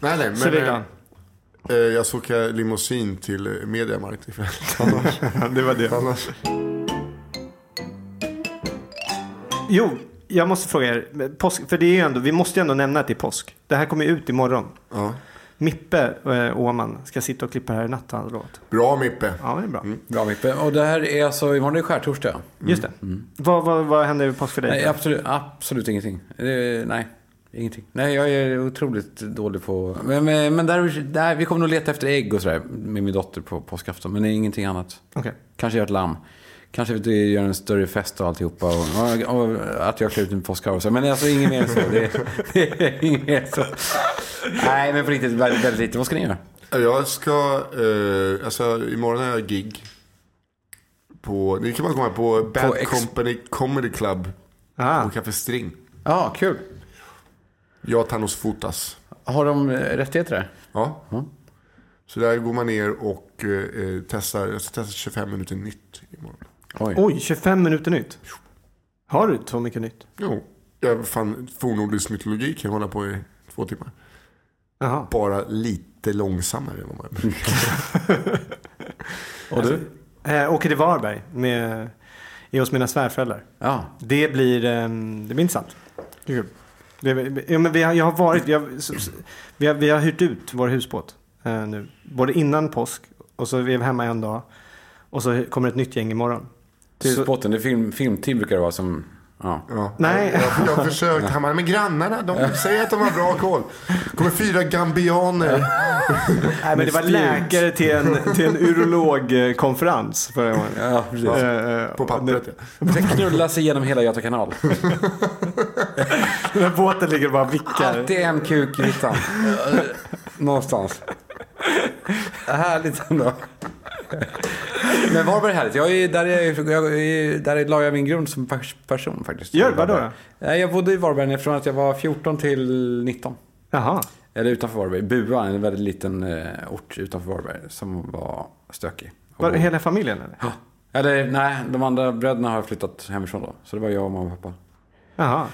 Nej, nej, så men vill eh, han. Eh, jag ska åka limousin till eh, Mediamarkt ikväll. Annars, det var det. annars. Jo, jag måste fråga er. Påsk, för det är ju ändå, vi måste ju ändå nämna att det är påsk. Det här kommer ju ut imorgon. Ja. Mippe äh, Åman ska sitta och klippa här i natt har han lovat. Bra Mippe. Ja, det är bra. Bra Mippe. Och det här är alltså, imorgon är det skärtorsdag. Just det. Vad, vad, vad händer i påsk för dig? Nej, absolut, absolut ingenting. Eh, nej, ingenting. Nej, jag är otroligt dålig på... Men, men, men där, där, vi kommer nog leta efter ägg och sådär med min dotter på påskafton. Men det är ingenting annat. Okej. Kanske göra ett lamm. Kanske att vi gör en större fest och alltihopa. Och, och, och att jag klär ut en påskhare och så. Men alltså inget mer än så. Det, det är inget mer så. Nej, men på riktigt väldigt, väldigt lite. Vad ska ni göra? Jag ska, eh, alltså imorgon har jag gig. På, ni kan bara komma på Bad På Company Comedy Club. Ah, Och Café String. Ja, kul. Jag Thanos Fotas. Har de eh, rättigheter där? Ja. Mm. Så där går man ner och eh, testar, jag ska testa 25 minuter nytt imorgon. Oj. Oj, 25 minuter nytt. Har du så mycket nytt? Jo, jag fan, fornnordisk mytologi kan jag hålla på i två timmar. Jaha. Bara lite långsammare än vad man Och du? Eh, åker till Varberg med, är hos mina svärföräldrar. Ja. Det blir, eh, det blir intressant. Det är kul. Ja, men vi har, jag har varit, vi har, vi har, vi har hyrt ut vår husbåt eh, nu. Både innan påsk och så är vi hemma en dag. Och så kommer ett nytt gäng imorgon. Till spotten, det är film, filmteam brukar det vara som... Ja. Ja. Nej. Jag, jag har försökt. Han bara, men grannarna, de säger att de har bra koll. kommer fyra gambianer. Nej, men det var läkare till en, till en urologkonferens förra gången. Ja, precis. Eh, eh, På pappret ja. Det knullas igenom hela Göta kanal. Den här båten ligger och bara vickar. Alltid en kuk i hyttan. Någonstans. Härligt ändå. Men Varberg är härligt. Jag är, där, är, jag är, där la jag min grund som pers- person faktiskt. Gör vadå då? Nej, Jag bodde i Varberg från att jag var 14 till 19. Jaha. Eller utanför Varberg. Bua, en väldigt liten eh, ort utanför Varberg som var stökig. Var det hela familjen eller? Ja. Eller nej, de andra bröderna har flyttat hemifrån då. Så det var jag och mamma och pappa. Jaha.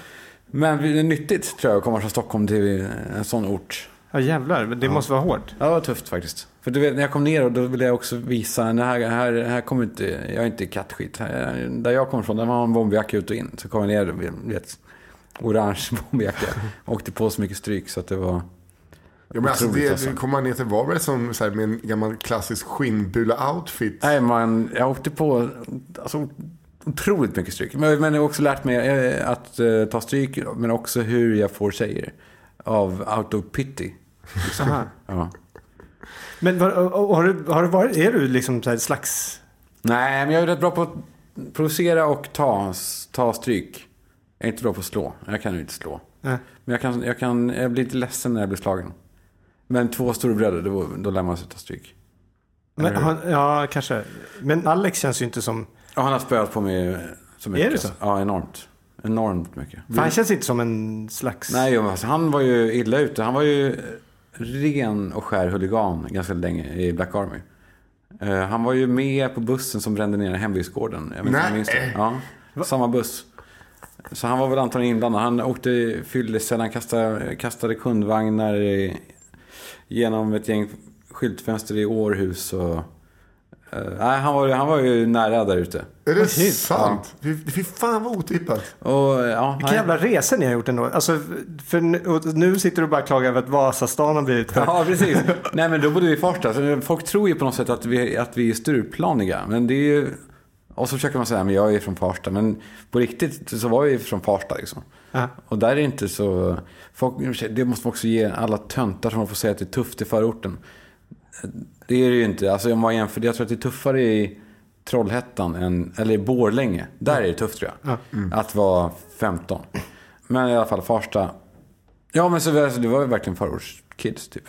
Men det är nyttigt tror jag att komma från Stockholm till en sån ort. Ja jävlar, det måste vara hårt. Ja, det var tufft faktiskt. För du vet, när jag kom ner och då ville jag också visa, det här, här, här kommer inte, jag är inte kattskit. Här, där jag kommer ifrån, där var en bomberjacka ut och in. Så kom jag ner, vet, orange bomberjacka. Åkte på så mycket stryk så att det var... Ja, men alltså, det, alltså. kommer man ner till Varberg som, så här, med en gammal klassisk skinnbula-outfit. Nej, man, jag åkte på alltså, otroligt mycket stryk. Men, men jag har också lärt mig eh, att eh, ta stryk, men också hur jag får tjejer. Av out of pity. Aha. Ja. Men var, har, du, har du varit, är du liksom så här slags... Nej, men jag är rätt bra på att provocera och ta, ta stryk. Jag är inte bra på att slå. Jag kan ju inte slå. Nej. Men jag, kan, jag, kan, jag blir lite ledsen när jag blir slagen. Men två storebröder, då, då lär man sig ta stryk. Men, han, ja, kanske. Men Alex känns ju inte som... Och han har spöat på mig så mycket. Är det så? Ja, enormt. Enormt mycket. För han känns inte som en slags... Nej, alltså, han var ju illa ute. Han var ju ren och skär huligan ganska länge i Black Army. Eh, han var ju med på bussen som brände ner hembygdsgården. Jag Nej. minns det. Ja, samma buss. Så han var väl antagligen inblandad. Han åkte fyllecell, han kastade, kastade kundvagnar i, genom ett gäng skyltfönster i Århus. Och, eh, nej, han, var, han var ju nära där ute. Är det shit. sant? Fy, fy fan vad otippat. Och, ja, Vilka jävla resor ni har gjort ändå. Alltså, för nu, nu sitter du bara och klagar över att Vasastan har blivit... Ja, precis. Nej, men då bodde vi i Farsta. Så folk tror ju på något sätt att vi, att vi är Stureplaniga. Men det är ju... Och så försöker man säga, men jag är från Farsta. Men på riktigt så var vi från Farsta liksom. Ja. Och där är det inte så... Folk, det måste man också ge alla töntar som får säga att det är tufft i förorten. Det är det ju inte. Alltså om man jämför, jag tror att det är tuffare i Trollhättan än, eller i Borlänge. Där är det tufft tror jag. Att vara 15. Men i alla fall Farsta. Ja, men så, alltså, det var ju verkligen förortskids typ.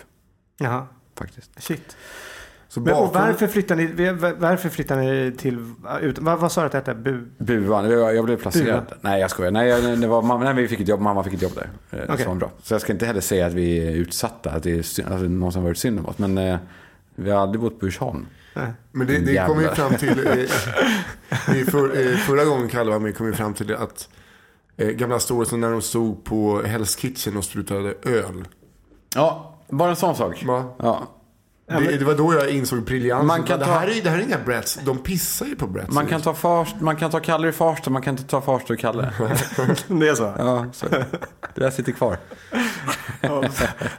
Jaha, Faktiskt. shit. Så Men, och bakgrund- varför flyttar ni, varför flyttar ni till, ut, vad, vad sa du att det hette? Bu? Buan, jag blev placerad. Buan. Nej, jag skojar. Nej, det var, mamma, nej, vi fick ett jobb, mamma fick ett jobb där. Eh, var det bra. Så jag ska inte heller säga att vi är utsatta, att det är synd, alltså, någon som har varit synd om oss. Men eh, vi har aldrig bott på Djursholm. Men det, det kom ju fram till, eh, i för, eh, förra gången Kalle var med kom vi fram till att eh, gamla storheten när de stod på Hell's Kitchen och sprutade öl. Ja, bara en sån sak. Va? Ja. Det, det var då jag insåg briljansen. Man kan det, ta- här är, det här är inga brats, de pissar ju på brats. Man kan ta, farst, man kan ta Kalle i Farsta, man kan inte ta Farsta och Kalle. Det är så? Ja, så. Det där sitter kvar.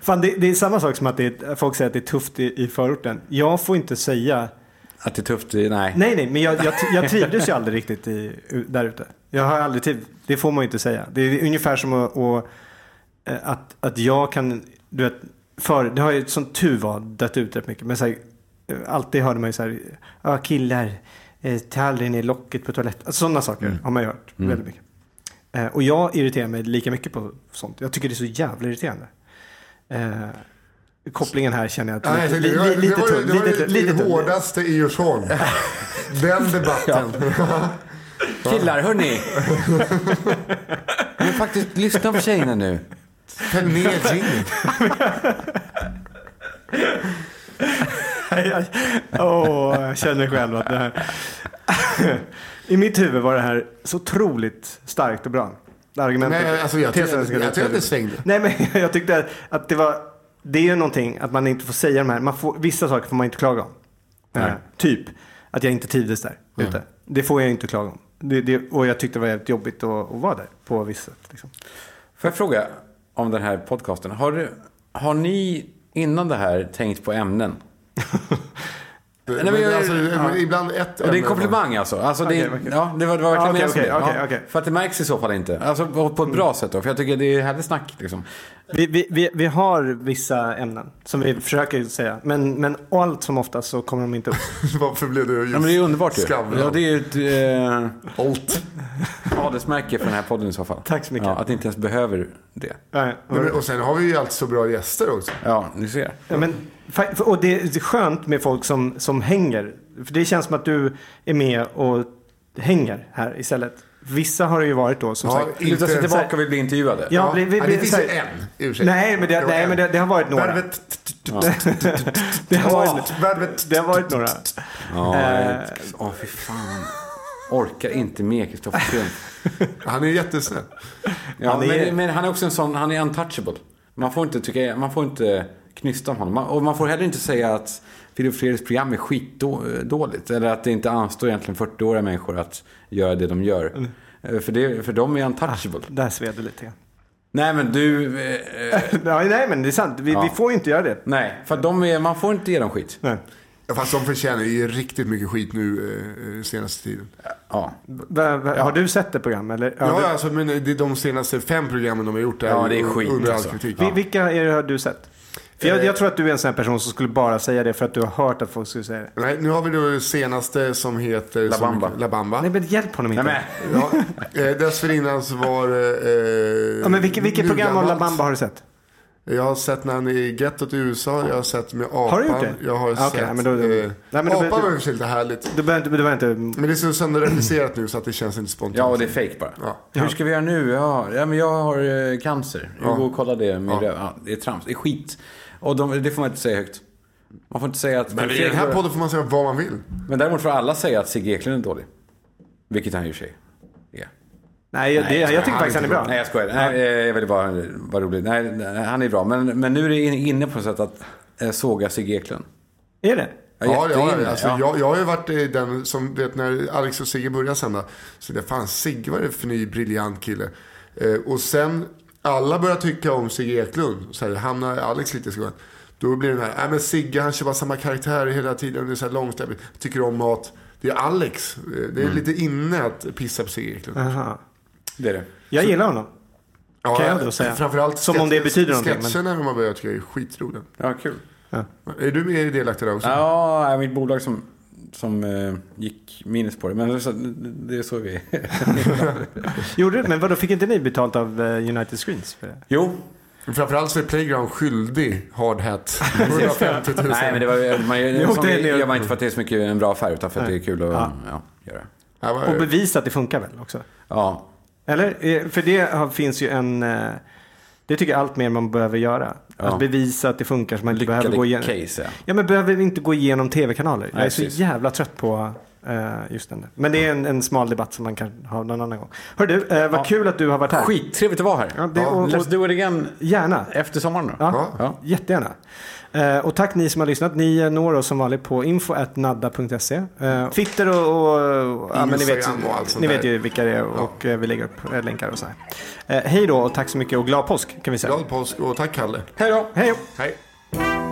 Fan, det, det är samma sak som att det folk säger att det är tufft i, i förorten. Jag får inte säga... Att det är tufft, i- nej. Nej, nej, men jag, jag, jag trivdes ju aldrig riktigt i, där ute. Jag har aldrig triv, Det får man ju inte säga. Det är ungefär som att, att, att, att jag kan... Du vet, för, det har ju som tur var dött ut rätt mycket. Men så här, alltid hörde man ju så här, ja killar, eh, ta aldrig ner locket på toaletten. Alltså, sådana saker har man ju hört väldigt mycket. Eh, och jag irriterar mig lika mycket på sånt. Jag tycker det är så jävla irriterande. Eh, kopplingen här känner jag att Nej, lite, var, lite det var, tunn. det, var Lite, det, lite tunn. hårdaste i Djursholm. Den debatten. Killar, hörni. Men faktiskt, lyssna på tjejerna nu. Fäll ner Jimmy. Jag, jag känner själv att det här... I mitt huvud var det här så otroligt starkt och bra. Argumentet. Nej, alltså jag ska jag, du jag tror att det svängde. Nej, men jag tyckte att det var... Det är ju någonting att man inte får säga de här. Man får, vissa saker får man inte klaga om. Eh, typ att jag inte trivdes där ute. Det får jag inte klaga om. Det, det, och jag tyckte det var jävligt jobbigt att, att vara där på vissa sätt. Liksom. Får jag fråga om den här podcasten. Har, du, har ni innan det här tänkt på ämnen? Men, men jag- alltså, ja. Ibland ett Och det är en komplimang alltså. alltså det, okej. Ja, det var, det var verkligen som okej, det. okej, Ja. För att det märks i så fall inte. Alltså på, ett bra sätt då. För jag tycker det är härligt snack liksom. Vi, vi, vi, vi har vissa ämnen som vi försöker säga. Men, men allt som oftast så kommer de inte upp. Varför blev du just Ja, men det är underbart ju. Skavlan? Ja, det är ju ett eh, Olt. adelsmärke för den här podden i så fall. Tack så mycket. Ja, att inte ens behöver det. Nej, Nej, men, och sen har vi ju alltid så bra gäster också. Ja, ni ser. Ja, men, och det är skönt med folk som, som hänger. För det känns som att du är med och hänger här istället. Vissa har det ju varit då som Ja, sagt. Luta sig Inte- tillbaka och vill bli intervjuade. Ja, vi, vi, det finns ju en sig. Nej, men det, nej, en. men det, det har varit några. Värvet. Det har varit, Ja, värvet. det har varit några. Ja, Eh. Åh, fy fan. Orkar inte med Kristoffer. Han är jättesnäll. Ja, Han är- men, men han är också en sån, han är untouchable. Man får inte, tycka, man får inte knysta om honom. Man- Och man får heller inte säga att Filip Fredriks program är skitdåligt. Eller att det inte anstår egentligen 40-åriga människor att göra det de gör. Eh, För, det, för de är untouchable. Där sved det lite grann. Nej men du, eh, eh, Ja, nej, men det är sant. Vi, Ja. vi får ju inte göra det. nej. För de är, man får inte ge dem skit. Nej. Ja, Fast de förtjänar ju riktigt mycket skit nu eh, senaste tiden. Ja. Va, va, Har du sett det program? Eller? Ja, du- alltså, men det är de senaste fem programmen de har gjort. Ja, det är skit, Under all alltså. kritik. Vi- Vilka är det har du sett? För jag, jag tror att du är en sån här person som skulle bara säga det för att du har hört att folk skulle säga det. Nej, nu har vi då det senaste som heter... La Bamba. Som, La Bamba. Nej, men hjälp honom inte. Nej, men, Ja, eh, dessförinnan så var. Eh, Ja, men vilket, vilket program av La. Bamba har du sett? Jag har sett när han är i gettot i USA. Jag har sett med apan. Har du gjort det? Jag har Okej, sett... men då- eh, Nej, men då- apan var ju för sig lite härligt. Du behöver. Du inte Men det är så sönderregisserat nu så att det känns inte spontant. ja, och det är fake bara. Ja. Hur ska vi göra nu? Ja, ja men jag har eh, cancer. Jag Ja. går och kollar det med Ja. röv. Ja, det är trams. Det är skit. Och de, det får man inte säga högt. Man får inte säga att... Men i den här podden får man säga vad man vill. Men däremot får alla säga att Sigge Eklund är dålig. Vilket han i och för sig är. Nej, jag, det, jag, tycker han faktiskt han är bra. Nej, jag skojar. Nej, eh, jag vill bara vara rolig. Nej, nej, han är bra. Men, men nu är det inne på något sätt att eh, såga Sigge Eklund. Är det? Jag Ja, ja, jätteinne, alltså, ja. Jag, jag har ju varit eh, den som, vet när Alex och Sigge började sända. Så det fan Sigge var det för ny briljant kille. Eh, och sen, alla börjar tycka om Sigge Eklund. Så här, hamnar Alex lite i skolan. Då blir det den här, nej men Sigge han kör bara samma karaktär hela tiden. Det är så här långstämt. Tycker om mat. Det är Alex. Det är Mm. lite inne att pissa på Sigge Eklund. Aha. Det är det. Jag gillar honom. Ja, kan jag då säga. Framförallt Som om det betyder någonting, men- Sketcherna när man börjar tycka är skitroliga. Ja, kul. Är du med i delaktig där också? Ja, mitt bolag som, som eh, gick minus på det. Men så, det är så vi Gjorde? Men vadå, fick inte ni betalt av eh, United Screens för det? Jo, Framförallt så är Playground skyldig Hard Hat 150 000. Nej, men det var, man, det. gör man inte för att det är så mycket en bra affär, utan för att det är kul att ja. göra. Ja, vad- Och bevisa att det funkar väl också? Ja, Eller? Eh, För det finns ju en... Det tycker jag allt mer man behöver göra. Ja. Att bevisa att det funkar så man inte behöver lyckade gå igenom... case, ja. Ja, men behöver inte gå igenom tv-kanaler? Jag är så jävla trött på just den. Men det är en, en smal debatt som man kan ha någon annan gång. Hör du, eh, vad Ja. kul att du har varit här. Skittrevligt att vara här. Ja, det, och, Let's och, do it again gärna. efter sommaren då. Ja, Ja. jättegärna. Eh, och tack ni som har lyssnat. Ni eh, når oss som vanligt på info.nadda.se. Uh, Twitter och, och, och ja, men ni, vet, och allt ni där. vet ju vilka det är och eh, vi lägger upp eh, länkar och så här. Eh, hej då och tack så mycket och glad påsk kan vi säga. Glad påsk och tack Kalle. Hej då! Hej då! Hej.